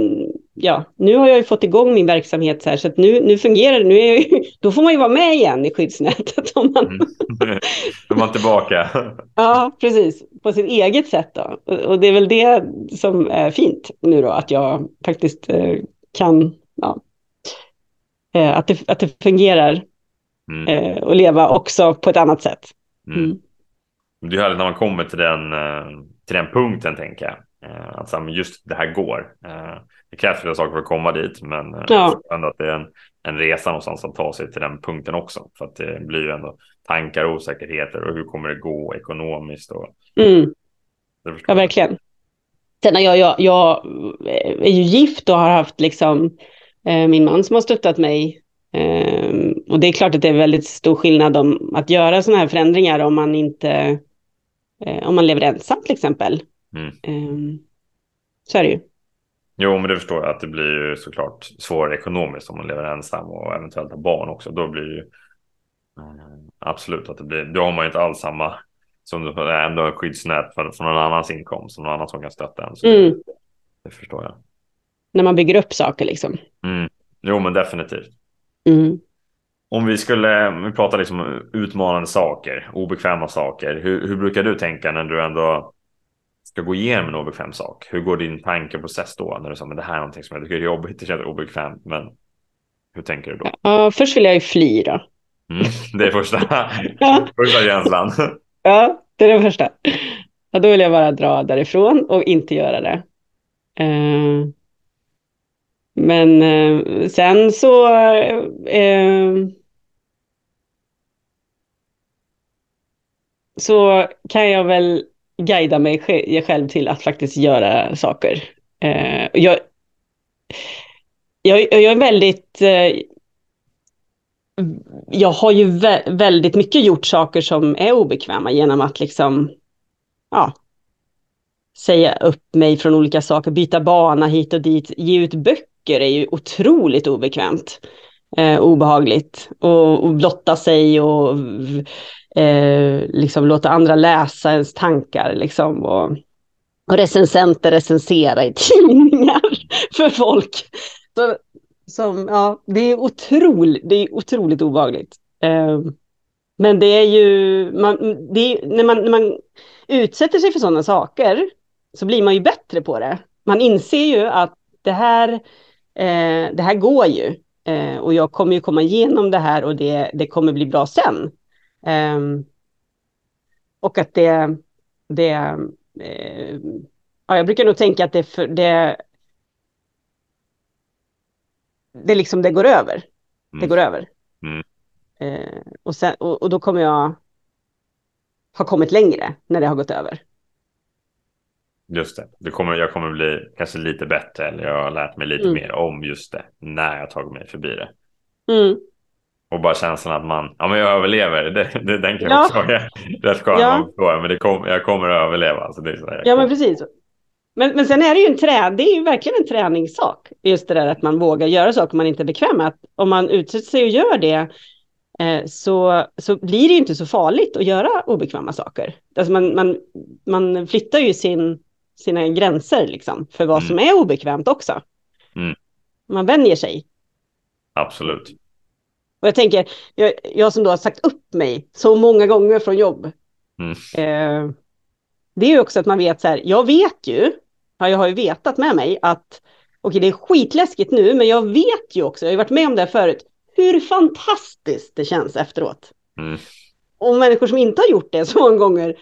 ja, nu har jag ju fått igång min verksamhet så här, så att nu, nu fungerar det. Nu är jag, då får man ju vara med igen i skyddsnätet. Om man... Mm. Då är man tillbaka. ja, precis. På sitt eget sätt då. Och det är väl det som är fint nu då, att jag faktiskt eh, kan, ja, eh, att, det, att det fungerar mm. eh, och leva också på ett annat sätt. Mm. Mm. Det är härligt när man kommer till den, eh, till den punkten, tänker jag. Eh, att just det här går. Det krävs flera saker för att komma dit, men eh, ja. ändå att det är en, en resa någonstans att ta sig till den punkten också. För att det blir ju ändå tankar och osäkerheter och hur kommer det gå ekonomiskt? Och... Mm. Ja, verkligen. Sen jag, jag, jag är ju gift och har haft liksom eh, min man som har stöttat mig. Eh, och det är klart att det är väldigt stor skillnad om att göra sådana här förändringar om man inte, eh, om man lever ensam till exempel. Mm. Um, så är det ju. Jo, men det förstår jag att det blir ju såklart svårare ekonomiskt om man lever ensam och eventuellt har barn också. Då blir ju mm, absolut att det blir. Då har man ju inte alls samma som du ändå skyddsnät för, för någon annans inkomst, som någon annan som kan stötta en. Så mm. det, det, förstår jag. När man bygger upp saker liksom. Mm. Jo, men definitivt. Mm. Om vi skulle, vi pratar liksom utmanande saker, obekväma saker. Hur, hur brukar du tänka när du ändå ska gå igenom en obekväm sak, hur går din tankeprocess då? När du säger att det här är någonting som jag tycker är jobbigt, det känns obekvämt, men hur tänker du då? Ja, först vill jag ju fly då. Mm, det är första, första känslan. Ja, det är den första. Ja, då vill jag bara dra därifrån och inte göra det. Uh, men uh, sen så uh, så kan jag väl guida mig själv till att faktiskt göra saker. Eh, jag, jag, jag är väldigt... Eh, jag har ju vä väldigt mycket gjort saker som är obekväma genom att liksom, ja, säga upp mig från olika saker, byta bana hit och dit, ge ut böcker är ju otroligt obekvämt. Eh, obehagligt och, och blotta sig och eh, liksom låta andra läsa ens tankar liksom. Och, och recensenter recensera i tidningar för folk. Så, som, ja, det, är otroligt, det är otroligt obehagligt. Eh, men det är ju, man, det är, när, man, när man utsätter sig för sådana saker så blir man ju bättre på det. Man inser ju att det här, eh, det här går ju. Eh, och jag kommer ju komma igenom det här och det, det kommer bli bra sen. Um, och att det, det eh, ja, jag brukar nog tänka att det, för, det, det liksom det går över. Mm. Det går över. Mm. Eh, och, sen, och, och då kommer jag ha kommit längre när det har gått över. Just det. det kommer, jag kommer bli kanske lite bättre eller jag har lärt mig lite Mm. mer om just det när jag tagit mig förbi det. Och bara känslan att man, ja men jag överlever, det, det, den kan jag Ja. också vara rätt skön Ja. förstår, men det kom, jag kommer att överleva. Alltså det är jag Ja, men precis. Men, men sen är det ju en trä, det är ju verkligen en träningssak. Just det där att man vågar göra saker man inte är bekväm med. Att om man utsätter sig och gör det eh, så, så blir det inte så farligt att göra obekväma saker. Alltså man, man, man flyttar ju sin, sina gränser liksom för vad Mm. som är obekvämt också. Mm. Man vänjer sig. Absolut. Och jag tänker, jag, jag som då har sagt upp mig så många gånger från jobb. Mm. Eh, det är ju också att man vet så här, jag vet ju, ja, jag har ju vetat med mig att okej det är skitläskigt nu, men jag vet ju också, jag har ju varit med om det här förut, hur fantastiskt det känns efteråt. Mm. Och människor som inte har gjort det så många gånger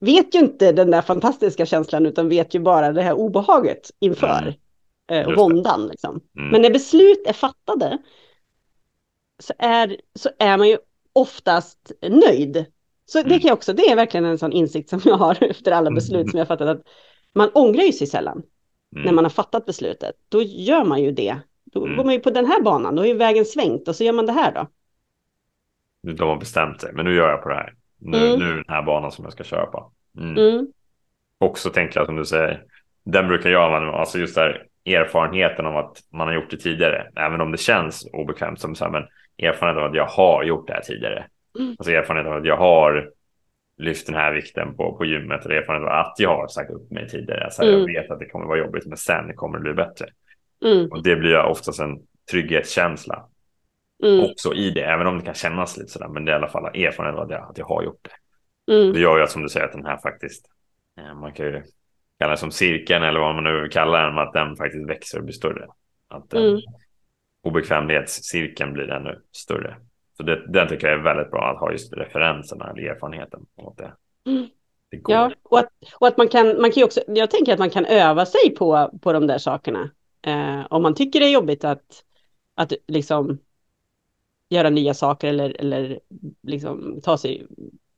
vet ju inte den där fantastiska känslan, utan vet ju bara det här obehaget inför. eh, Just Och våndan liksom. Mm. Men när beslut är fattade så är, så är man ju oftast nöjd. Så det Mm. kan också, det är verkligen en sån insikt som jag har efter alla beslut som jag fattat. Att man ångrar ju sig sällan Mm. när man har fattat beslutet. Då gör man ju det. Då Mm. går man ju på den här banan, då är ju vägen svängt och så gör man det här då. De har bestämt sig, men nu gör jag på det här. Nu, Mm. nu är den här banan som jag ska köra på. Mm. Mm. Också tänker jag som du säger, den brukar jag använda, alltså just där erfarenheten av att man har gjort det tidigare, även om det känns obekvämt som så här, men erfarenhet av att jag har gjort det här tidigare. Mm. Alltså erfarenhet av att jag har lyft den här vikten på, på gymmet och erfarenhet av att jag har sagt upp mig tidigare. Så här, Mm. Jag vet att det kommer vara jobbigt, men sen kommer det bli bättre. Mm. Och det blir oftast en trygghetskänsla Mm. också i det, även om det kan kännas lite sådär, men det är i alla fall erfarenhet av att jag, att jag har gjort det. Mm. Det gör ju att som du säger att den här faktiskt, eh, man kan ju kalla det som cirkeln eller vad man nu kallar den, att den faktiskt växer och blir större. Att den Mm. Obekvämlighetscirkeln blir ännu större. Så det, den tycker jag är väldigt bra att ha just referenserna eller erfarenheten. Att det, Mm. det går. Ja, och att, och att man kan, man kan ju också, jag tänker att man kan öva sig på, på de där sakerna. Eh, om man tycker det är jobbigt att, att liksom göra nya saker eller, eller liksom ta sig,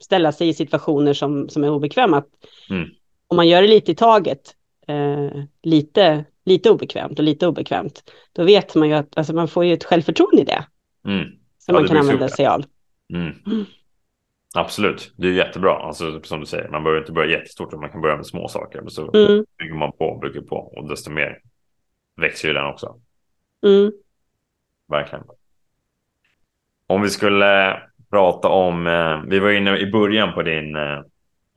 ställa sig i situationer som, som är obekväma. Att Mm. Om man gör det lite i taget, eh, lite, lite obekvämt och lite obekvämt, då vet man ju att alltså man får ju ett självförtroende i det. Mm. Som Ja, man kan använda sig av. Mm. Mm. Absolut, det är jättebra. Alltså, som du säger, man behöver inte börja jättestort, man kan börja med små saker. Men så Mm, bygger man på, bygger på och desto mer växer ju den också. mm, Verkligen. Om vi skulle prata om, eh, vi var inne i början på din eh,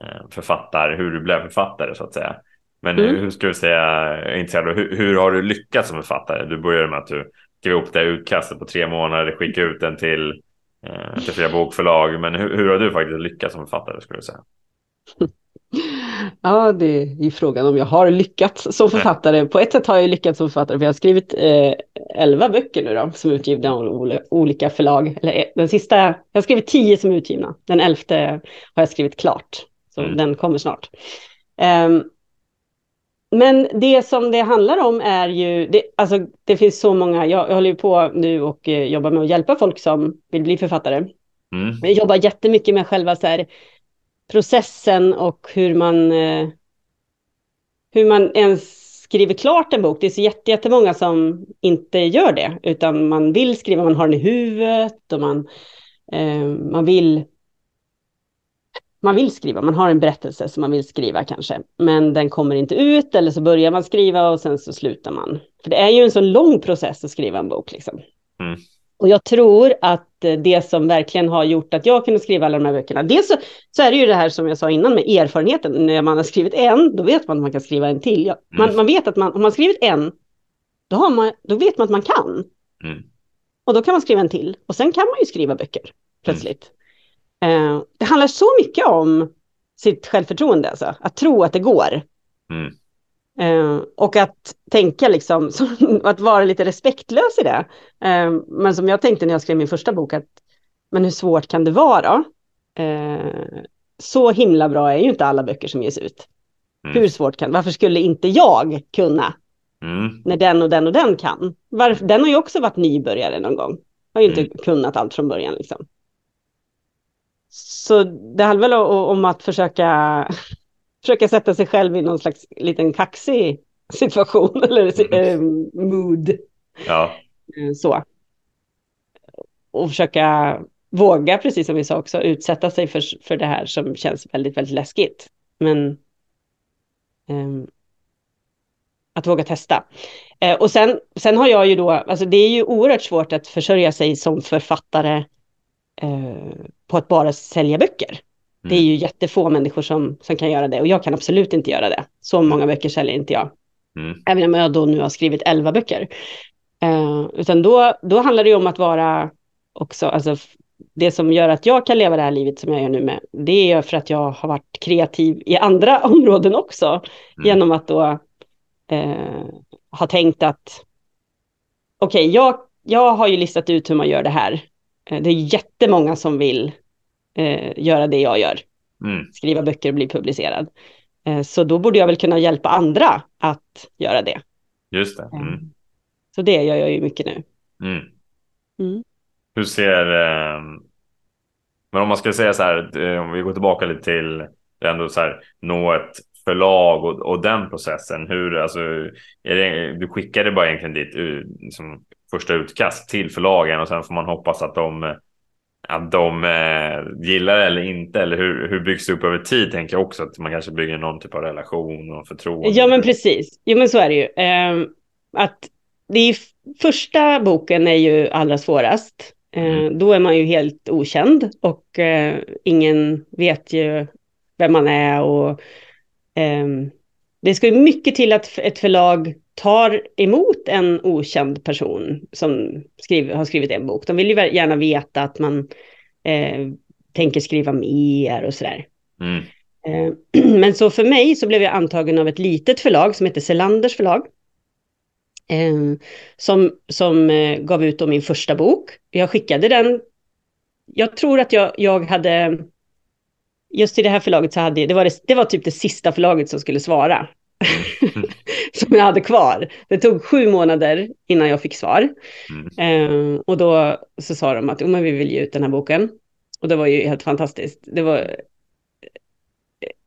eh, författare, hur du blev författare så att säga. Men Mm. hur ska vi säga, intresserad av, hur, hur har du lyckats som författare? Du började med att du skrev upp det här utkastet på tre månader, skickade ut den till, eh, till flera bokförlag. Men hur, hur har du faktiskt lyckats som författare skulle du säga? Ja, det är ju frågan om jag har lyckats som författare. På ett sätt har jag lyckats som författare, för jag har skrivit eh, elva böcker nu då, som är utgivna av ol- olika förlag. Eller eh, den sista, jag har skrivit tio som är utgivna. Den elfte har jag skrivit klart, så Mm. den kommer snart. Ehm, men det som det handlar om är ju, det, alltså det finns så många, jag, jag håller ju på nu och eh, jobbar med att hjälpa folk som vill bli författare. Mm. Jag jobbar jättemycket med själva så här, processen och hur man, eh, hur man ens skriver klart en bok. Det är så jätte, jättemånga som inte gör det, utan man vill skriva, man har den i huvudet och man, eh, man vill man vill skriva, man har en berättelse som man vill skriva kanske, men den kommer inte ut eller så börjar man skriva och sen så slutar man. För det är ju en så lång process att skriva en bok liksom. Mm. Och jag tror att eh, det som verkligen har gjort att jag kunde skriva alla de här böckerna, dels så, så är det ju det här som jag sa innan med erfarenheten, när man har skrivit en, då vet man att man kan skriva en till. Ja, man, Mm. man vet att man, om man skrivit en, då, har man, då vet man att man kan. Mm. Och då kan man skriva en till. Och sen kan man ju skriva böcker plötsligt. Eh, det handlar så mycket om sitt självförtroende, alltså. Att tro att det går. Mm. Eh, och att tänka liksom, som, att vara lite respektlös i det. Eh, men som jag tänkte när jag skrev min första bok, att men hur svårt kan det vara? Så himla bra är ju inte alla böcker som ges ut. Mm. Hur svårt kan Varför skulle inte jag kunna Mm. när den och den och den kan? Varför, den har ju också varit nybörjare någon gång. Har ju inte Mm. kunnat allt från början liksom. Så det handlar väl om att försöka, försöka sätta sig själv i någon slags liten kaxig situation eller mm. mood. Ja. Så. Och försöka våga, precis som vi sa också, utsätta sig för, för det här som känns väldigt, väldigt läskigt. Men um, att våga testa. Eh, och sen, sen har jag ju då, alltså det är ju oerhört svårt att försörja sig som författare eh, på att bara sälja böcker. Mm. Det är ju jättefå människor som, som kan göra det och jag kan absolut inte göra det. Så många böcker säljer inte jag. Mm. Även om jag då nu har skrivit elva böcker. Eh, utan då, då handlar det ju om att vara också, alltså det som gör att jag kan leva det här livet som jag gör nu med, det är för att jag har varit kreativ i andra områden också. Mm. Genom att då eh, ha tänkt att okej, okay, jag, jag har ju listat ut hur man gör det här. Eh, det är jättemånga som vill eh, göra det jag gör. Mm. Skriva böcker och bli publicerad. Eh, så då borde jag väl kunna hjälpa andra att göra det. Just det. Mm. Eh, så det gör jag ju mycket nu. Mm. mm. Hur ser, eh, men om man ska säga så här, eh, om vi går tillbaka lite till ändå så här, nå ett förlag och, och den processen. Hur, alltså, är det, du skickade bara egentligen ditt liksom, första utkast till förlagen och sen får man hoppas att de att de eh, gillar det eller inte eller hur, hur byggs det upp över tid tänker jag också att man kanske bygger någon typ av relation och förtroende. Ja men precis, jo men så är det ju. Eh, att det är, första boken är ju allra svårast. Eh, mm. Då är man ju helt okänd och eh, ingen vet ju vem man är och ehm, det ska ju mycket till att ett förlag tar emot en okänd person som skriver, har skrivit en bok. De vill ju gärna veta att man eh, tänker skriva mer och sådär. Mm. Eh, men så för mig så blev jag antagen av ett litet förlag som heter Selanders förlag. Eh, som som eh, gav ut min första bok. Jag skickade den. Jag tror att jag, jag hade just i det här förlaget så hade det var, det, det var typ det sista förlaget som skulle svara. Mm. som jag hade kvar. Det tog sju månader innan jag fick svar. Mm. Eh, och då så sa de att oh, men vi vill ge ut den här boken. Och det var ju helt fantastiskt. Det var...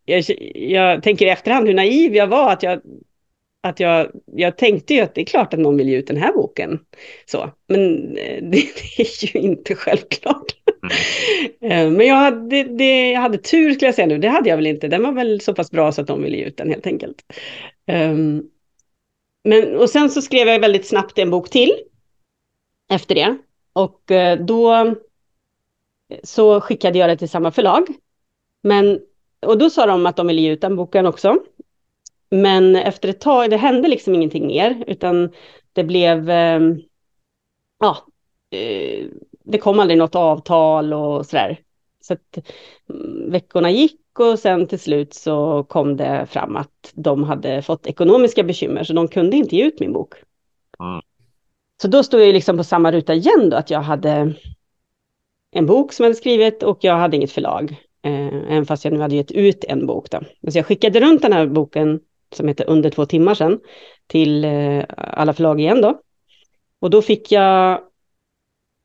Jag, jag tänker i efterhand hur naiv jag var att jag att jag, jag tänkte ju att det är klart att någon vill ge ut den här boken. Så, men eh, det, det är ju inte självklart. Mm. Eh, men jag hade, det, jag hade tur skulle jag säga nu, det hade jag väl inte. Den var väl så pass bra så att de ville ge ut den helt enkelt. Um, men, och sen så skrev jag väldigt snabbt en bok till efter det. Och eh, då eh, så skickade jag det till samma förlag. Men, och då sa de att de ville ge ut den boken också. Men efter ett tag, det hände liksom ingenting mer, utan det blev, ehm, ja, eh, det kom aldrig något avtal och sådär. Så att mm, veckorna gick och sen till slut så kom det fram att de hade fått ekonomiska bekymmer, så de kunde inte ge ut min bok. Mm. Så då stod jag liksom på samma ruta igen då, att jag hade en bok som jag hade skrivit och jag hade inget förlag. Eh, även fast jag nu hade gett ut en bok då. Så jag skickade runt den här boken som heter Under två timmar sedan till eh, alla förlag igen då. Och då fick jag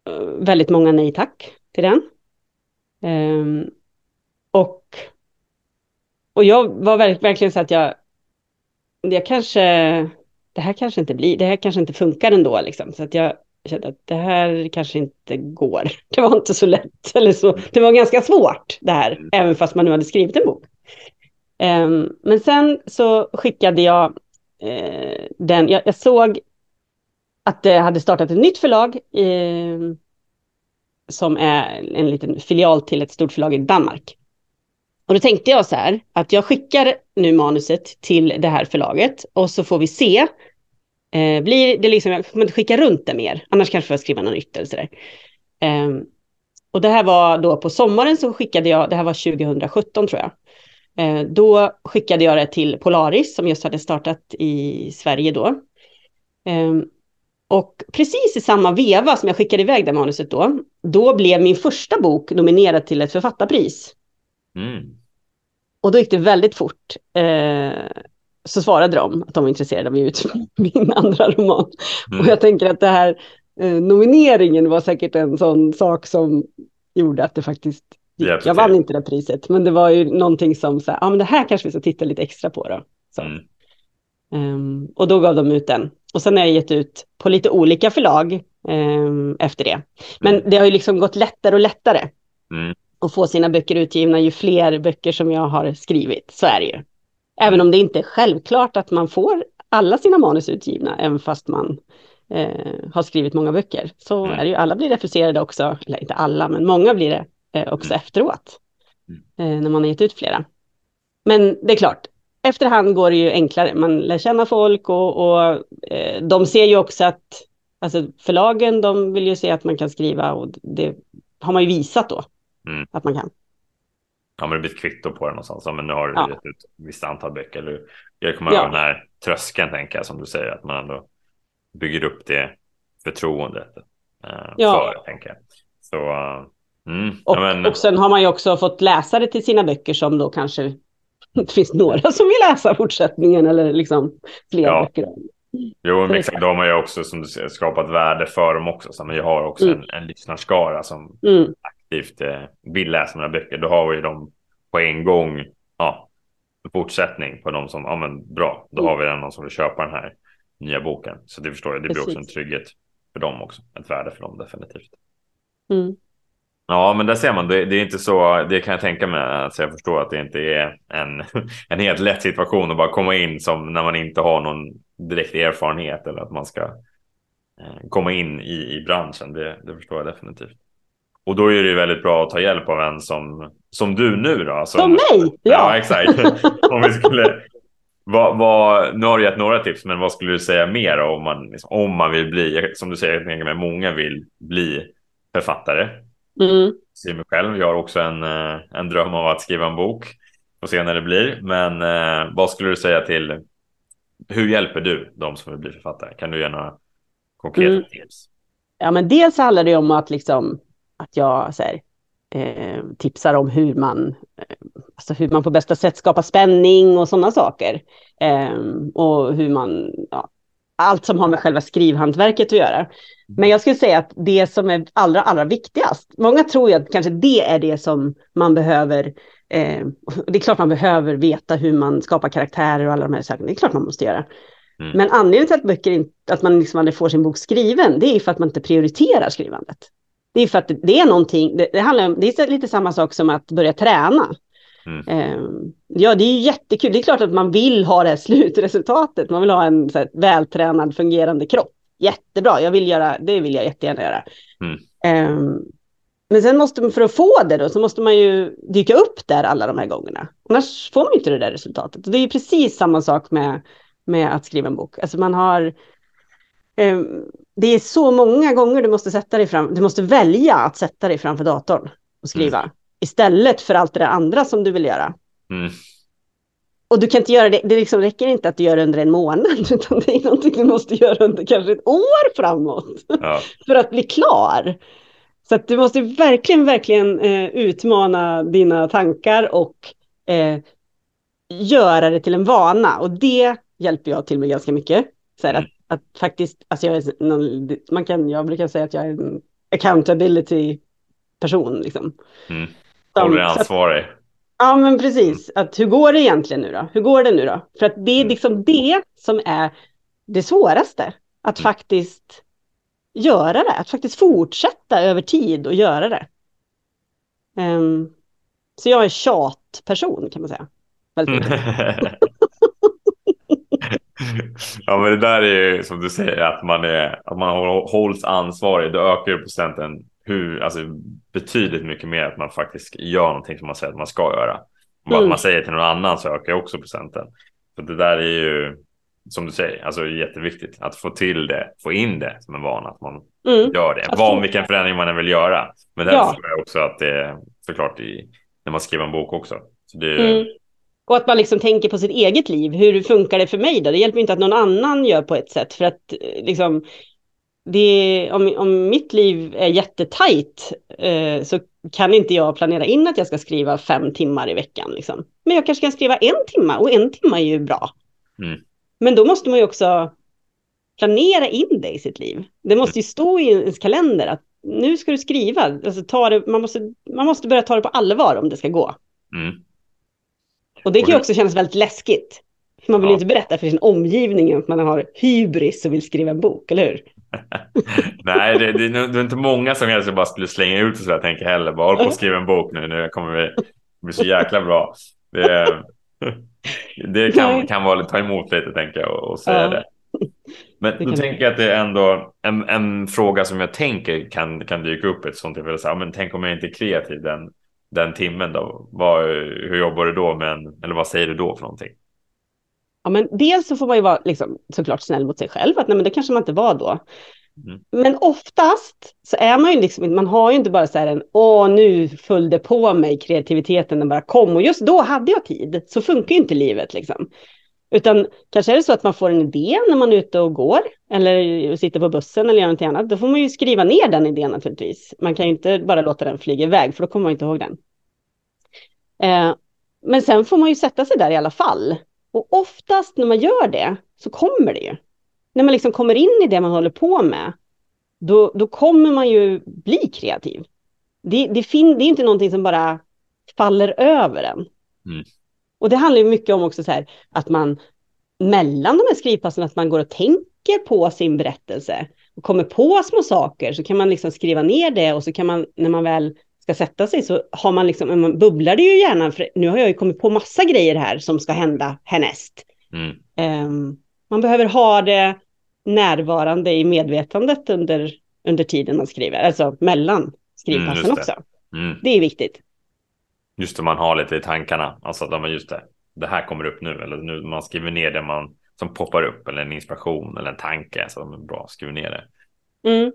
eh, väldigt många nej tack till den. Um, och, och jag var verkligen så att jag, jag kanske, det här kanske inte blir, det här kanske inte funkar ändå liksom. Så att jag kände att det här kanske inte går. Det var inte så lätt, eller så, det var ganska svårt det här, även fast man nu hade skrivit en bok. Um, men sen så skickade jag uh, den, jag, jag, såg att det hade startat ett nytt förlag uh, som är en liten filial till ett stort förlag i Danmark. Och då tänkte jag så här, att jag skickar nu manuset till det här förlaget och så får vi se. Eh, blir det liksom, jag kommer inte skicka runt det mer, annars kanske får jag skriva något nytt eller sådär. Eh, och det här var då på sommaren så skickade jag, det här var 2017 tror jag. Eh, då skickade jag det till Polaris som just hade startat i Sverige då. Ehm, och precis i samma veva som jag skickade iväg det manuset då, då blev min första bok nominerad till ett författarpris. Mm. Och då gick det väldigt fort. Eh, så svarade de att de var intresserade av att ge ut min andra roman. Mm. Och jag tänker att det här eh, nomineringen var säkert en sån sak som gjorde att det faktiskt Jag vann inte det priset, men det var ju någonting som så här, ja men det här kanske vi ska titta lite extra på då. Mm. Um, och då gav de ut den. Och sen har jag gett ut på lite olika förlag um, efter det. Men mm. det har ju liksom gått lättare och lättare mm. Att få sina böcker utgivna ju fler böcker som jag har skrivit. Så är det ju. Även om det inte är självklart att man får alla sina manus utgivna, även fast man eh, har skrivit många böcker. Så mm. är det ju, alla blir refuserade också, eller inte alla, men många blir det eh, också mm. efteråt. Mm. Eh, när man har gett ut flera. Men det är klart, efterhand går det ju enklare. Man lär känna folk och, och eh, de ser ju också att alltså förlagen, de vill ju se att man kan skriva och det har man ju visat då mm. att man kan. Ja, men det blir ett kvitto på det någonstans. Ja, men nu har du ja. gett ut ett visst antal böcker. Eller jag kommer ja. den här tröskeln, tänker jag, som du säger, att man ändå bygger upp det förtroendet eh, ja. för, tänker jag. Så, uh, mm, och, ja, men... och sen har man ju också fått läsare till sina böcker som då kanske det finns några som vill läsa fortsättningen eller liksom fler ja. böcker. Jo, exakt. Då har man ju också som du säger, skapat värde för dem också. Så man har också mm. en, en lyssnarskara som mm. Aktivt eh, vill läsa mina böcker. Då har vi dem på en gång. Ja, fortsättning på de som, ja men bra, då mm. har vi den någon som vill köpa den här nya boken. Så det förstår jag, det blir Precis. också en trygghet för dem också. Ett värde för dem definitivt. Mm. Ja, men där ser man, det, det, är inte så, det kan jag tänka mig, alltså jag förstår att det inte är en, en helt lätt situation att bara komma in som när man inte har någon direkt erfarenhet eller att man ska eh, komma in i, i branschen, det, det förstår jag definitivt. Och då är det väldigt bra att ta hjälp av en som, som du nu då. Som, som mig? Ja, ja exakt. om vi skulle, vad, vad, nu har du gett några tips, men vad skulle du säga mer om man, liksom, om man vill bli, som du säger, jag tänker många vill bli författare. Mm. Jag mig själv, jag har också en, eh, en dröm av att skriva en bok och se när det blir. Men eh, vad skulle du säga till, hur hjälper du de som vill bli författare? Kan du ge några konkreta mm. tips? Ja, men dels handlar det om att liksom att jag så här, eh, tipsar om hur man, eh, alltså hur man på bästa sätt skapar spänning och sådana saker. Eh, och hur man, ja, allt som har med själva skrivhantverket att göra. Men jag skulle säga att det som är allra, allra viktigast, många tror ju att kanske det är det som man behöver, eh, det är klart man behöver veta hur man skapar karaktärer och alla de här sakerna, det är klart man måste göra. Mm. Men anledningen till att, böcker inte, att man liksom aldrig får sin bok skriven, det är för att man inte prioriterar skrivandet. Det är för att det är någonting, det, det handlar om, det är lite samma sak som att börja träna. Mm. Eh, ja, det är jättekul. Det är klart att man vill ha det här slutresultatet. Man vill ha en här, vältränad, fungerande kropp. Jättebra, jag vill göra, det vill jag jättegärna göra. Mm. Eh, men sen måste man, för att få det då, så måste man ju dyka upp där alla de här gångerna. Annars får man inte det där resultatet. Och det är precis samma sak med, med att skriva en bok. Alltså man har, eh, det är så många gånger du måste sätta dig fram, du måste välja att sätta dig framför datorn och skriva. Mm. Istället för allt det där andra som du vill göra. Mm. Och du kan inte göra det, det liksom räcker inte att du gör det under en månad, utan det är någonting du måste göra under kanske ett år framåt. Ja. för att bli klar. Så att du måste verkligen, verkligen eh, utmana dina tankar och eh, göra det till en vana. Och det hjälper jag till med ganska mycket. Så mm. att att faktiskt, alltså jag, är någon, man kan, jag brukar säga att jag är en accountability person. Liksom. Mm. Håller ansvarig. Ja, men precis. Att hur går det egentligen nu då? Hur går det nu då? För att det är mm. liksom det som är det svåraste. Att mm. faktiskt göra det. Att faktiskt fortsätta över tid och göra det. Um, så jag är tjatperson kan man säga. ja, men det där är ju som du säger att man, är, att man hålls ansvarig. Då ökar ju procenten hur, alltså, betydligt mycket mer att man faktiskt gör någonting som man säger att man ska göra. Om mm. man säger till någon annan så ökar också procenten. Så det där är ju som du säger, alltså jätteviktigt att få till det, få in det som en vana, att man mm. gör det. Vad, vilken förändring man än vill göra. Men det ja. tror jag också att det är såklart i, när man skriver en bok också. Så det, mm. Och att man liksom tänker på sitt eget liv. Hur funkar det för mig då? Det hjälper inte att någon annan gör på ett sätt. För att eh, liksom, det, om, om mitt liv är jättetajt eh, så kan inte jag planera in att jag ska skriva fem timmar i veckan. Liksom. Men jag kanske kan skriva en timme och en timme är ju bra. Mm. Men då måste man ju också planera in det i sitt liv. Det måste ju stå i ens kalender att nu ska du skriva. Alltså, ta det, man, måste, man måste börja ta det på allvar om det ska gå. Mm. Och det kan Och ju också kännas väldigt läskigt. För man vill ju Ja. inte berätta för sin omgivning att man har hybris och vill skriva en bok, eller hur? Nej, det, det, det är inte många som helst bara skulle slänga ut och så jag tänker heller. Bara håll på att skriva en bok nu. Nu kommer vi bli så jäkla bra. Det, det kan, kan vara lite, ta emot lite tänker jag och, och säga Ja. det. Men då tänker jag att det är ändå en, en fråga som jag tänker kan, kan dyka upp ett sånt tillfälle. Så här, men tänk om jag inte är kreativ den, den timmen då? Vad, hur jobbar du då? Men, eller vad säger du då för någonting? Ja, men dels så får man ju vara liksom, såklart snäll mot sig själv, att nej, men det kanske man inte var då. Mm. Men oftast så är man ju liksom, man har ju inte bara så här en, åh nu föll det på mig, kreativiteten den bara kom och just då hade jag tid. Så funkar ju inte livet liksom. Utan kanske är det så att man får en idé när man är ute och går eller sitter på bussen eller gör någonting annat. Då får man ju skriva ner den idén naturligtvis. Man kan ju inte bara låta den flyga iväg för då kommer man inte ihåg den. Eh, men sen får man ju sätta sig där i alla fall. Och oftast när man gör det så kommer det ju. När man liksom kommer in i det man håller på med, då, då kommer man ju bli kreativ. Det, det, fin, det är inte någonting som bara faller över en. Mm. Och det handlar ju mycket om också så här att man mellan de här skrivpassen, att man går och tänker på sin berättelse och kommer på små saker så kan man liksom skriva ner det och så kan man när man väl ska sätta sig så har man liksom, man bubblar det ju gärna, för nu har jag ju kommit på massa grejer här som ska hända härnäst. Mm. Ehm, man behöver ha det närvarande i medvetandet under, under tiden man skriver, alltså mellan skrivpassen Mm, också. Mm. Det är viktigt. Just det, man har lite i tankarna. Alltså att just det, det här kommer upp nu. Eller nu man skriver ner det man, som poppar upp. Eller en inspiration eller en tanke. Så men bra, skriv ner det. Mm.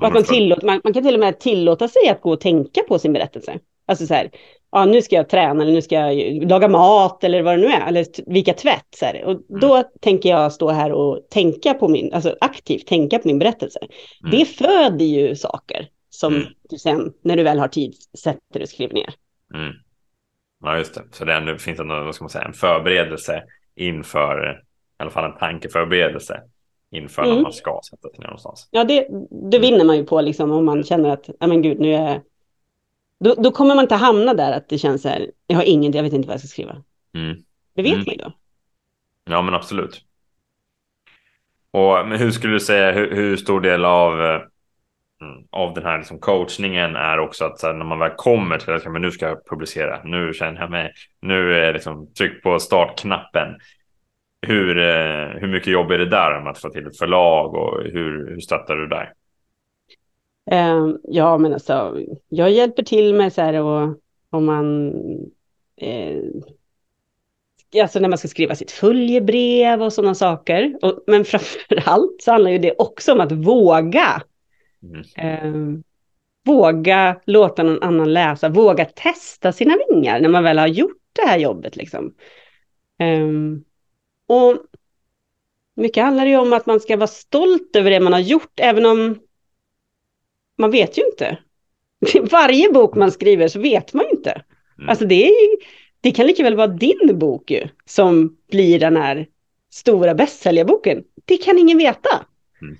Och att man, tillåter, man, man kan till och med tillåta sig att gå och tänka på sin berättelse. Alltså så här, ja, nu ska jag träna eller nu ska jag laga mat eller vad det nu är, eller vika tvätt. Så här. Och då tänker jag stå här och tänka på min, alltså aktivt tänka på min berättelse. Mm. Det föder ju saker som Mm. du sen, när du väl har tid, sätter och skriver ner. Mm. Ja, just det. Så det finns ändå, vad ska man säga, en förberedelse inför, i alla fall en tankeförberedelse inför när Mm. man ska sätta sig ner någonstans. Ja, det, det vinner man ju på liksom om man känner att, ja men gud, nu är jag... Då, då kommer man inte hamna där att det känns så här, jag har ingen, jag vet inte vad jag ska skriva. Mm. Det vet Mm. man ju då. Ja, men absolut. Och men hur skulle du säga, hur, hur stor del av, eh, mm, Mm. av den här liksom coachningen är också att så här, när man väl kommer till att men nu ska jag publicera, nu känner jag mig, nu är liksom tryck på startknappen. Hur, eh, hur mycket jobb är det där med att få till ett förlag och hur, hur stöttar du där? Ehm, ja, men alltså, jag hjälper till med så här och om man... Eh, alltså när man ska skriva sitt följebrev och sådana saker. Och, men framför allt så handlar ju det också om att våga. Mm. Eh, våga låta någon annan läsa, våga testa sina vingar när man väl har gjort det här jobbet. Liksom. Eh, och mycket handlar det ju om att man ska vara stolt över det man har gjort, även om man vet ju inte. Varje bok man skriver så vet man ju inte. Mm. Alltså det, är det kan lika väl vara din bok ju, som blir den här stora bästsäljarboken. Det kan ingen veta. Mm.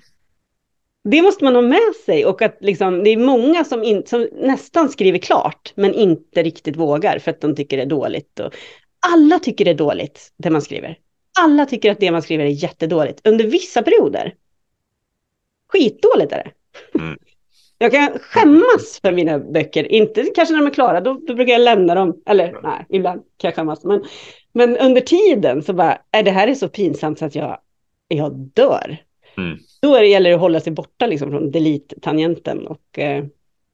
Det måste man ha med sig och att liksom, det är många som, in, som nästan skriver klart men inte riktigt vågar för att de tycker det är dåligt. Och alla tycker det är dåligt det man skriver. Alla tycker att det man skriver är jättedåligt under vissa perioder. Skitdåligt är det. Mm. Jag kan skämmas för mina böcker, inte kanske när de är klara, då, då brukar jag lämna dem, eller nej, ibland kan jag skämmas, men, men under tiden så bara, är det här är så pinsamt så att jag, jag dör. Mm. Då är det, gäller det att hålla sig borta liksom från delete-tangenten. Och, eh,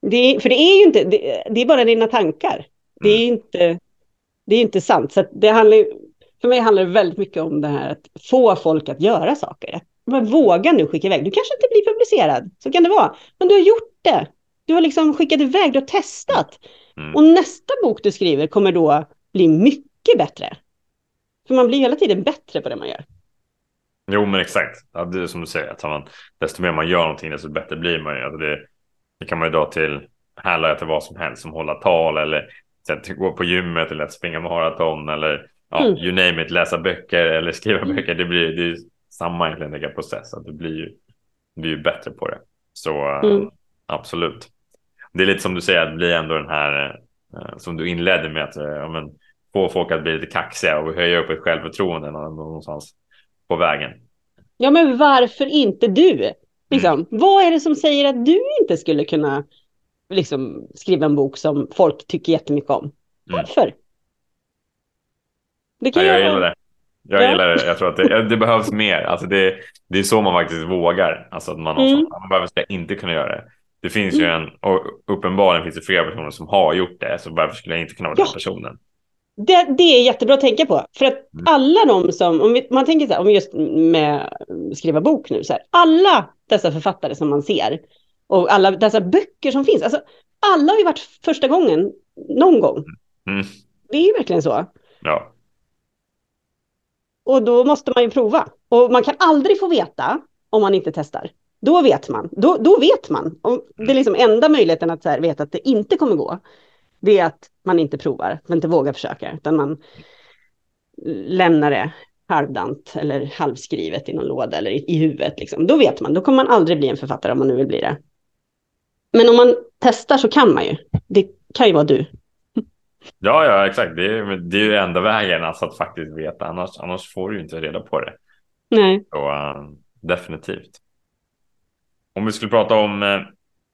det, är- för det är ju inte, det, det är bara dina tankar. Det är inte, det är inte sant. Så det handlar, för mig handlar det väldigt mycket om det här att få folk att göra saker. Men våga nu skicka iväg. Du kanske inte blir publicerad, så kan det vara. Men du har gjort det. Du har liksom skickat iväg, du har testat. Mm. Och nästa bok du skriver kommer då bli mycket bättre. För man blir hela tiden bättre på det man gör. Jo, men exakt. Ja, det är som du säger, att man, desto mer man gör någonting, desto bättre blir man ju. Alltså det, det kan man ju dra till, härleda till vad som helst, som hålla tal eller att gå på gymmet eller att springa maraton eller ja, Mm. you name it, läsa böcker eller skriva Mm. böcker. Det blir det är samma egentligen, process, att du blir ju, blir ju bättre på det. Så, Mm. Absolut. Det är lite som du säger, att bli ändå den här eh, som du inledde med att ja, men, få folk att bli lite kaxiga och höja upp ett självförtroende någonstans på vägen. Ja, men varför inte du? Liksom, mm. Vad är det som säger att du inte skulle kunna liksom, skriva en bok som folk tycker jättemycket om? Mm. Varför? Mm. Det kan ja, jag, jag gillar det. Jag ja. gillar det. Jag tror att det, det behövs mer. Alltså det, det är så man faktiskt vågar. Alltså att man, mm. man behöver inte kunna göra det. Det finns mm. ju en, och uppenbarligen finns det flera personer som har gjort det, så varför skulle jag inte kunna vara ja. den personen? Det, det, är jättebra att tänka på. För att mm. alla de som, om vi, man tänker så här, om just med skriva bok nu, så här, alla dessa författare som man ser och alla dessa böcker som finns, alltså alla har ju varit första gången någon gång. Mm. Det är ju verkligen så. Ja. Och då måste man ju prova. Och man kan aldrig få veta om man inte testar. Då vet man. Då, då vet man. Och det är liksom enda möjligheten att här, veta att det inte kommer gå. Det är att man inte provar, att man inte vågar försöka, utan man lämnar det halvdant eller halvskrivet i någon låda eller i, i huvudet. Liksom. Då vet man, då kommer man aldrig bli en författare om man nu vill bli det. Men om man testar så kan man ju. Det kan ju vara du. Ja, ja, exakt. Det är, det är ju enda vägen alltså att faktiskt veta. Annars, annars får du ju inte reda på det. Nej. Så, uh, definitivt. Om vi skulle prata om uh,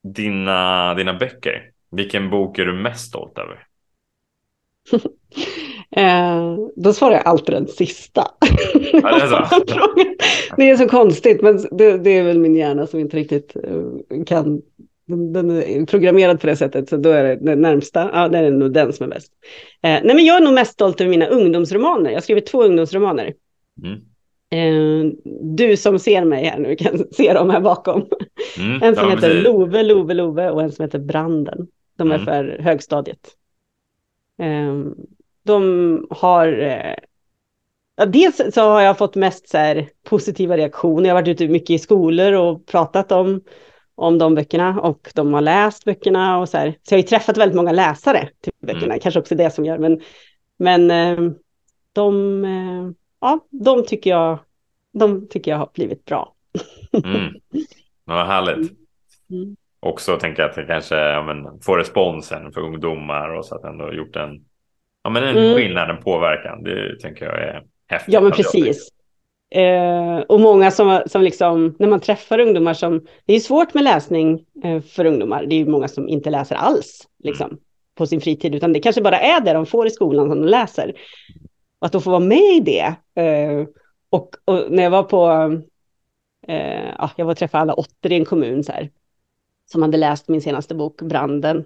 dina, dina böcker. Vilken bok är du mest stolt över? eh, då svarar jag alltid den sista. Ja, det, är så. det är så konstigt, men det, det, är väl min hjärna som inte riktigt uh, kan den är programmerad på det sättet, så då är det den närmsta. Ja, det är nog den som är bäst. Eh, nej, men jag är nog mest stolt över mina ungdomsromaner. Jag har skrivit två ungdomsromaner. Mm. Eh, du som ser mig här nu kan se dem här bakom. Mm, en som ja, heter. Love, Love, Love och en som heter Branden. De är mm. för högstadiet. Eh, de har... Eh, ja, dels så har jag fått mest så här, positiva reaktioner. Jag har varit ute mycket i skolor och pratat om om de böckerna och de har läst böckerna och så här. Så jag har ju träffat väldigt många läsare till böckerna, mm. kanske också det som gör, men, men eh, de, eh, ja, de tycker jag, de tycker jag har blivit bra. mm. Vad härligt. Mm. Också tänker jag att det kanske ja, men, får responsen för ungdomar och så att ändå gjort en, ja, men en mm. skillnad, en påverkan. Det tänker jag är häftigt. Ja, men precis. Eh, och många som, som liksom, när man träffar ungdomar som, det är svårt med läsning eh, för ungdomar, det är många som inte läser alls liksom, mm. på sin fritid, utan det kanske bara är det de får i skolan som de läser. Och att de får vara med i det. Eh, och, och, när jag var på, eh, ja, jag var och träffade alla åttor i en kommun så här, som hade läst min senaste bok, Branden.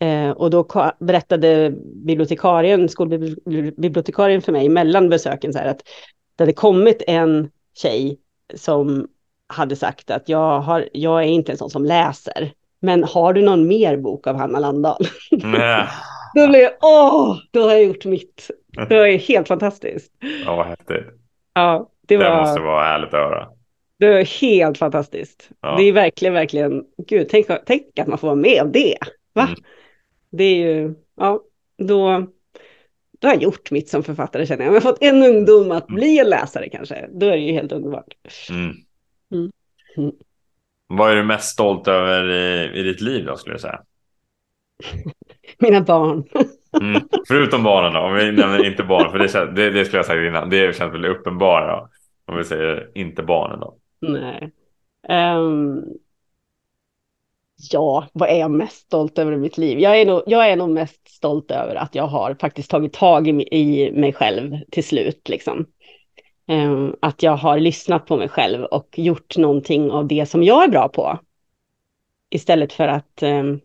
Eh, och då berättade bibliotekarien, skolbibliotekarien för mig mellan besöken så här att det hade kommit en tjej som hade sagt att jag, har, jag är inte en sån som läser, men har du någon mer bok av Hanna Landahl? Mm. då blev jag, åh, då har jag gjort mitt. Det var helt fantastiskt. Ja, vad häftigt. Ja, det, var, det måste vara härligt att höra. Det var helt fantastiskt. Ja. Det är verkligen, verkligen, gud, tänk, tänk att man får vara med om det. Va? Mm. Det är ju, ja, då, då har jag gjort mitt som författare känner jag. Om jag har fått en ungdom att bli en läsare kanske, då är det ju helt underbart. Mm. Mm. Mm. Vad är du mest stolt över i, i ditt liv då skulle du säga? Mina barn. Mm. Förutom barnen då, om vi nämner inte barn, för det, det, det skulle jag säga innan, det känns väl uppenbara. Om vi säger inte barnen då. Nej. Um, ja, vad är jag mest stolt över i mitt liv? Jag är nog, jag är nog mest stolt över att jag har faktiskt tagit tag i, i mig själv till slut. Liksom. Um, att jag har lyssnat på mig själv och gjort någonting av det som jag är bra på. Istället för att, um,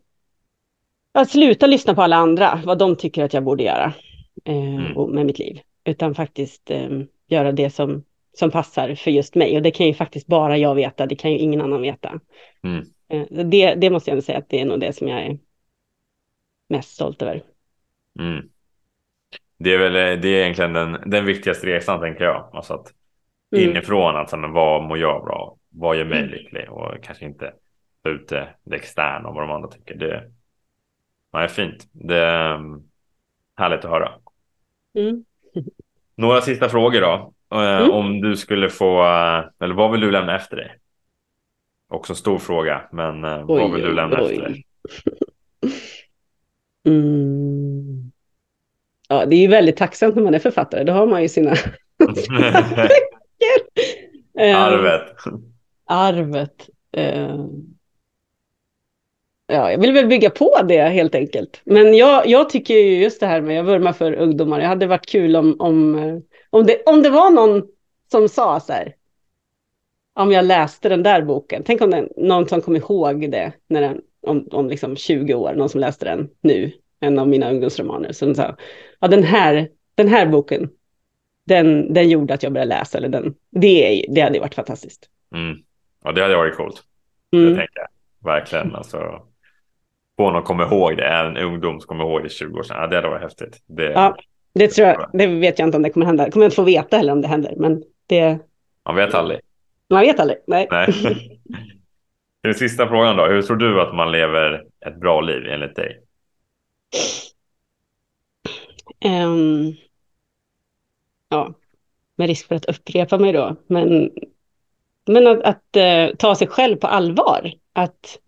att sluta lyssna på alla andra, vad de tycker att jag borde göra um, mm. med mitt liv. Utan faktiskt göra det som, som passar för just mig. Och det kan ju faktiskt bara jag veta, det kan ju ingen annan veta. Mm. Eh, det, det måste jag säga att det är nog det som jag är mest stolt över. Mm. Det är väl det är egentligen den, den viktigaste resan tänker jag. Alltså att mm. inifrån, alltså, men vad mår jag bra? Vad gör mig mm. lycklig? Och kanske inte ute det externa och vad de andra tycker. Det, ja, är fint. Det är um, härligt att höra. Mm. Några sista frågor då. Eh, mm. Om du skulle få, eller vad vill du lämna efter dig? också stor fråga, men oj, vad vill du lämna oj. efter dig? Mm. Ja, det är ju väldigt tacksamt när man är författare. Då har man ju sina Arvet. Arvet. Ja, jag vill väl bygga på det helt enkelt. Men jag, jag tycker ju just det här med, jag vurmar för ungdomar. Det hade varit kul om, om, om, det, om det var någon som sa så här, om jag läste den där boken, tänk om den, någon som kom ihåg det när den, om, om liksom 20 år, någon som läste den nu, en av mina ungdomsromaner, som sa, ja den här, den här boken, den, den gjorde att jag började läsa, eller den, det, det hade varit fantastiskt. Mm. Ja, det hade varit coolt. Mm. Det tänker jag. Verkligen. Alltså, få någon komma ihåg det, en ungdom som kommer ihåg det 20 år sedan. Ja, det hade varit häftigt. Det, ja, det tror jag. Det vet jag inte om det kommer hända. Det kommer jag inte få veta heller om det händer. Men det... Man vet aldrig. Man vet aldrig. Nej. Nej. Den sista frågan då. Hur tror du att man lever ett bra liv enligt dig? Um, ja, med risk för att upprepa mig då. Men, men att, att uh, ta sig själv på allvar. Att,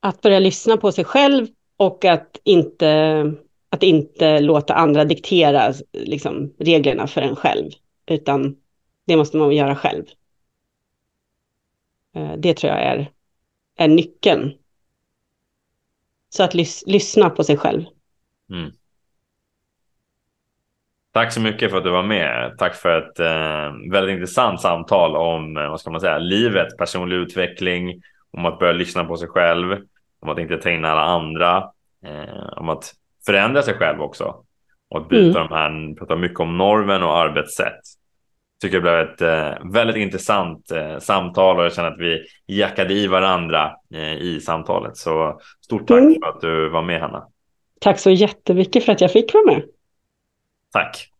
att börja lyssna på sig själv och att inte, att inte låta andra diktera liksom, reglerna för en själv. Utan det måste man göra själv. Eh, det tror jag är, är nyckeln. Så att lys lyssna på sig själv. Mm. Tack så mycket för att du var med. Tack för ett eh, väldigt intressant samtal om eh, vad ska man säga, livet, personlig utveckling, om att börja lyssna på sig själv, om att inte ta in alla andra, eh, om att förändra sig själv också och att byta mm. de här, prata mycket om normen och arbetssätt. Tycker det blev ett eh, väldigt intressant eh, samtal och jag känner att vi jackade i varandra eh, i samtalet. Så stort tack mm. för att du var med Hanna. Tack så jättemycket för att jag fick vara med. Tack.